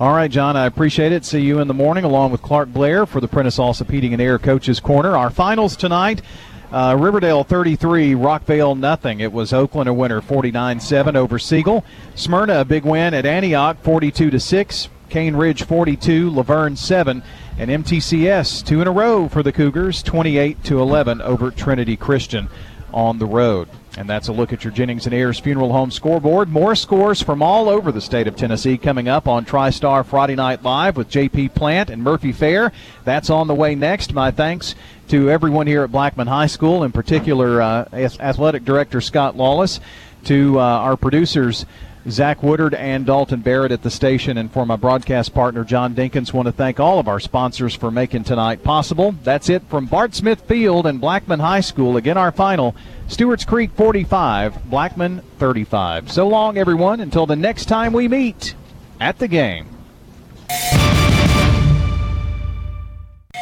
All right, John, I appreciate it. See you in the morning along with Clark Blair for the Prentice Allsup Heating and Air Coaches Corner. Our finals tonight. Uh, Riverdale 33, Rockvale nothing. It was Oakland a winner 49-7 over Siegel. Smyrna a big win at Antioch 42 to 6. Cane Ridge 42, LaVergne 7, and MTCS two in a row for the Cougars, 28 to 11 over Trinity Christian on the road. And that's a look at your Jennings and Ayers Funeral Home scoreboard. More scores from all over the state of Tennessee coming up on TriStar Friday Night Live with JP Plant and Murphy Fair. That's on the way next. My thanks to everyone here at Blackman High School, in particular uh, Athletic Director Scott Lawless, to uh, our producers. Zach Woodard and Dalton Barrett at the station. And for my broadcast partner, John Dinkins, want to thank all of our sponsors for making tonight possible. That's it from Bart Smith Field and Blackman High School. Again, our final Stewart's Creek 45, Blackman 35. So long, everyone, until the next time we meet at the game.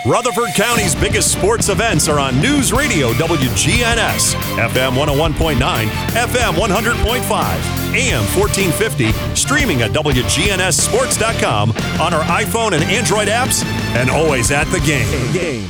Rutherford County's biggest sports events are on News Radio WGNS, FM 101.9, FM 100.5, AM 1450, streaming at WGNSSports.com on our iPhone and Android apps, and always at the game. game.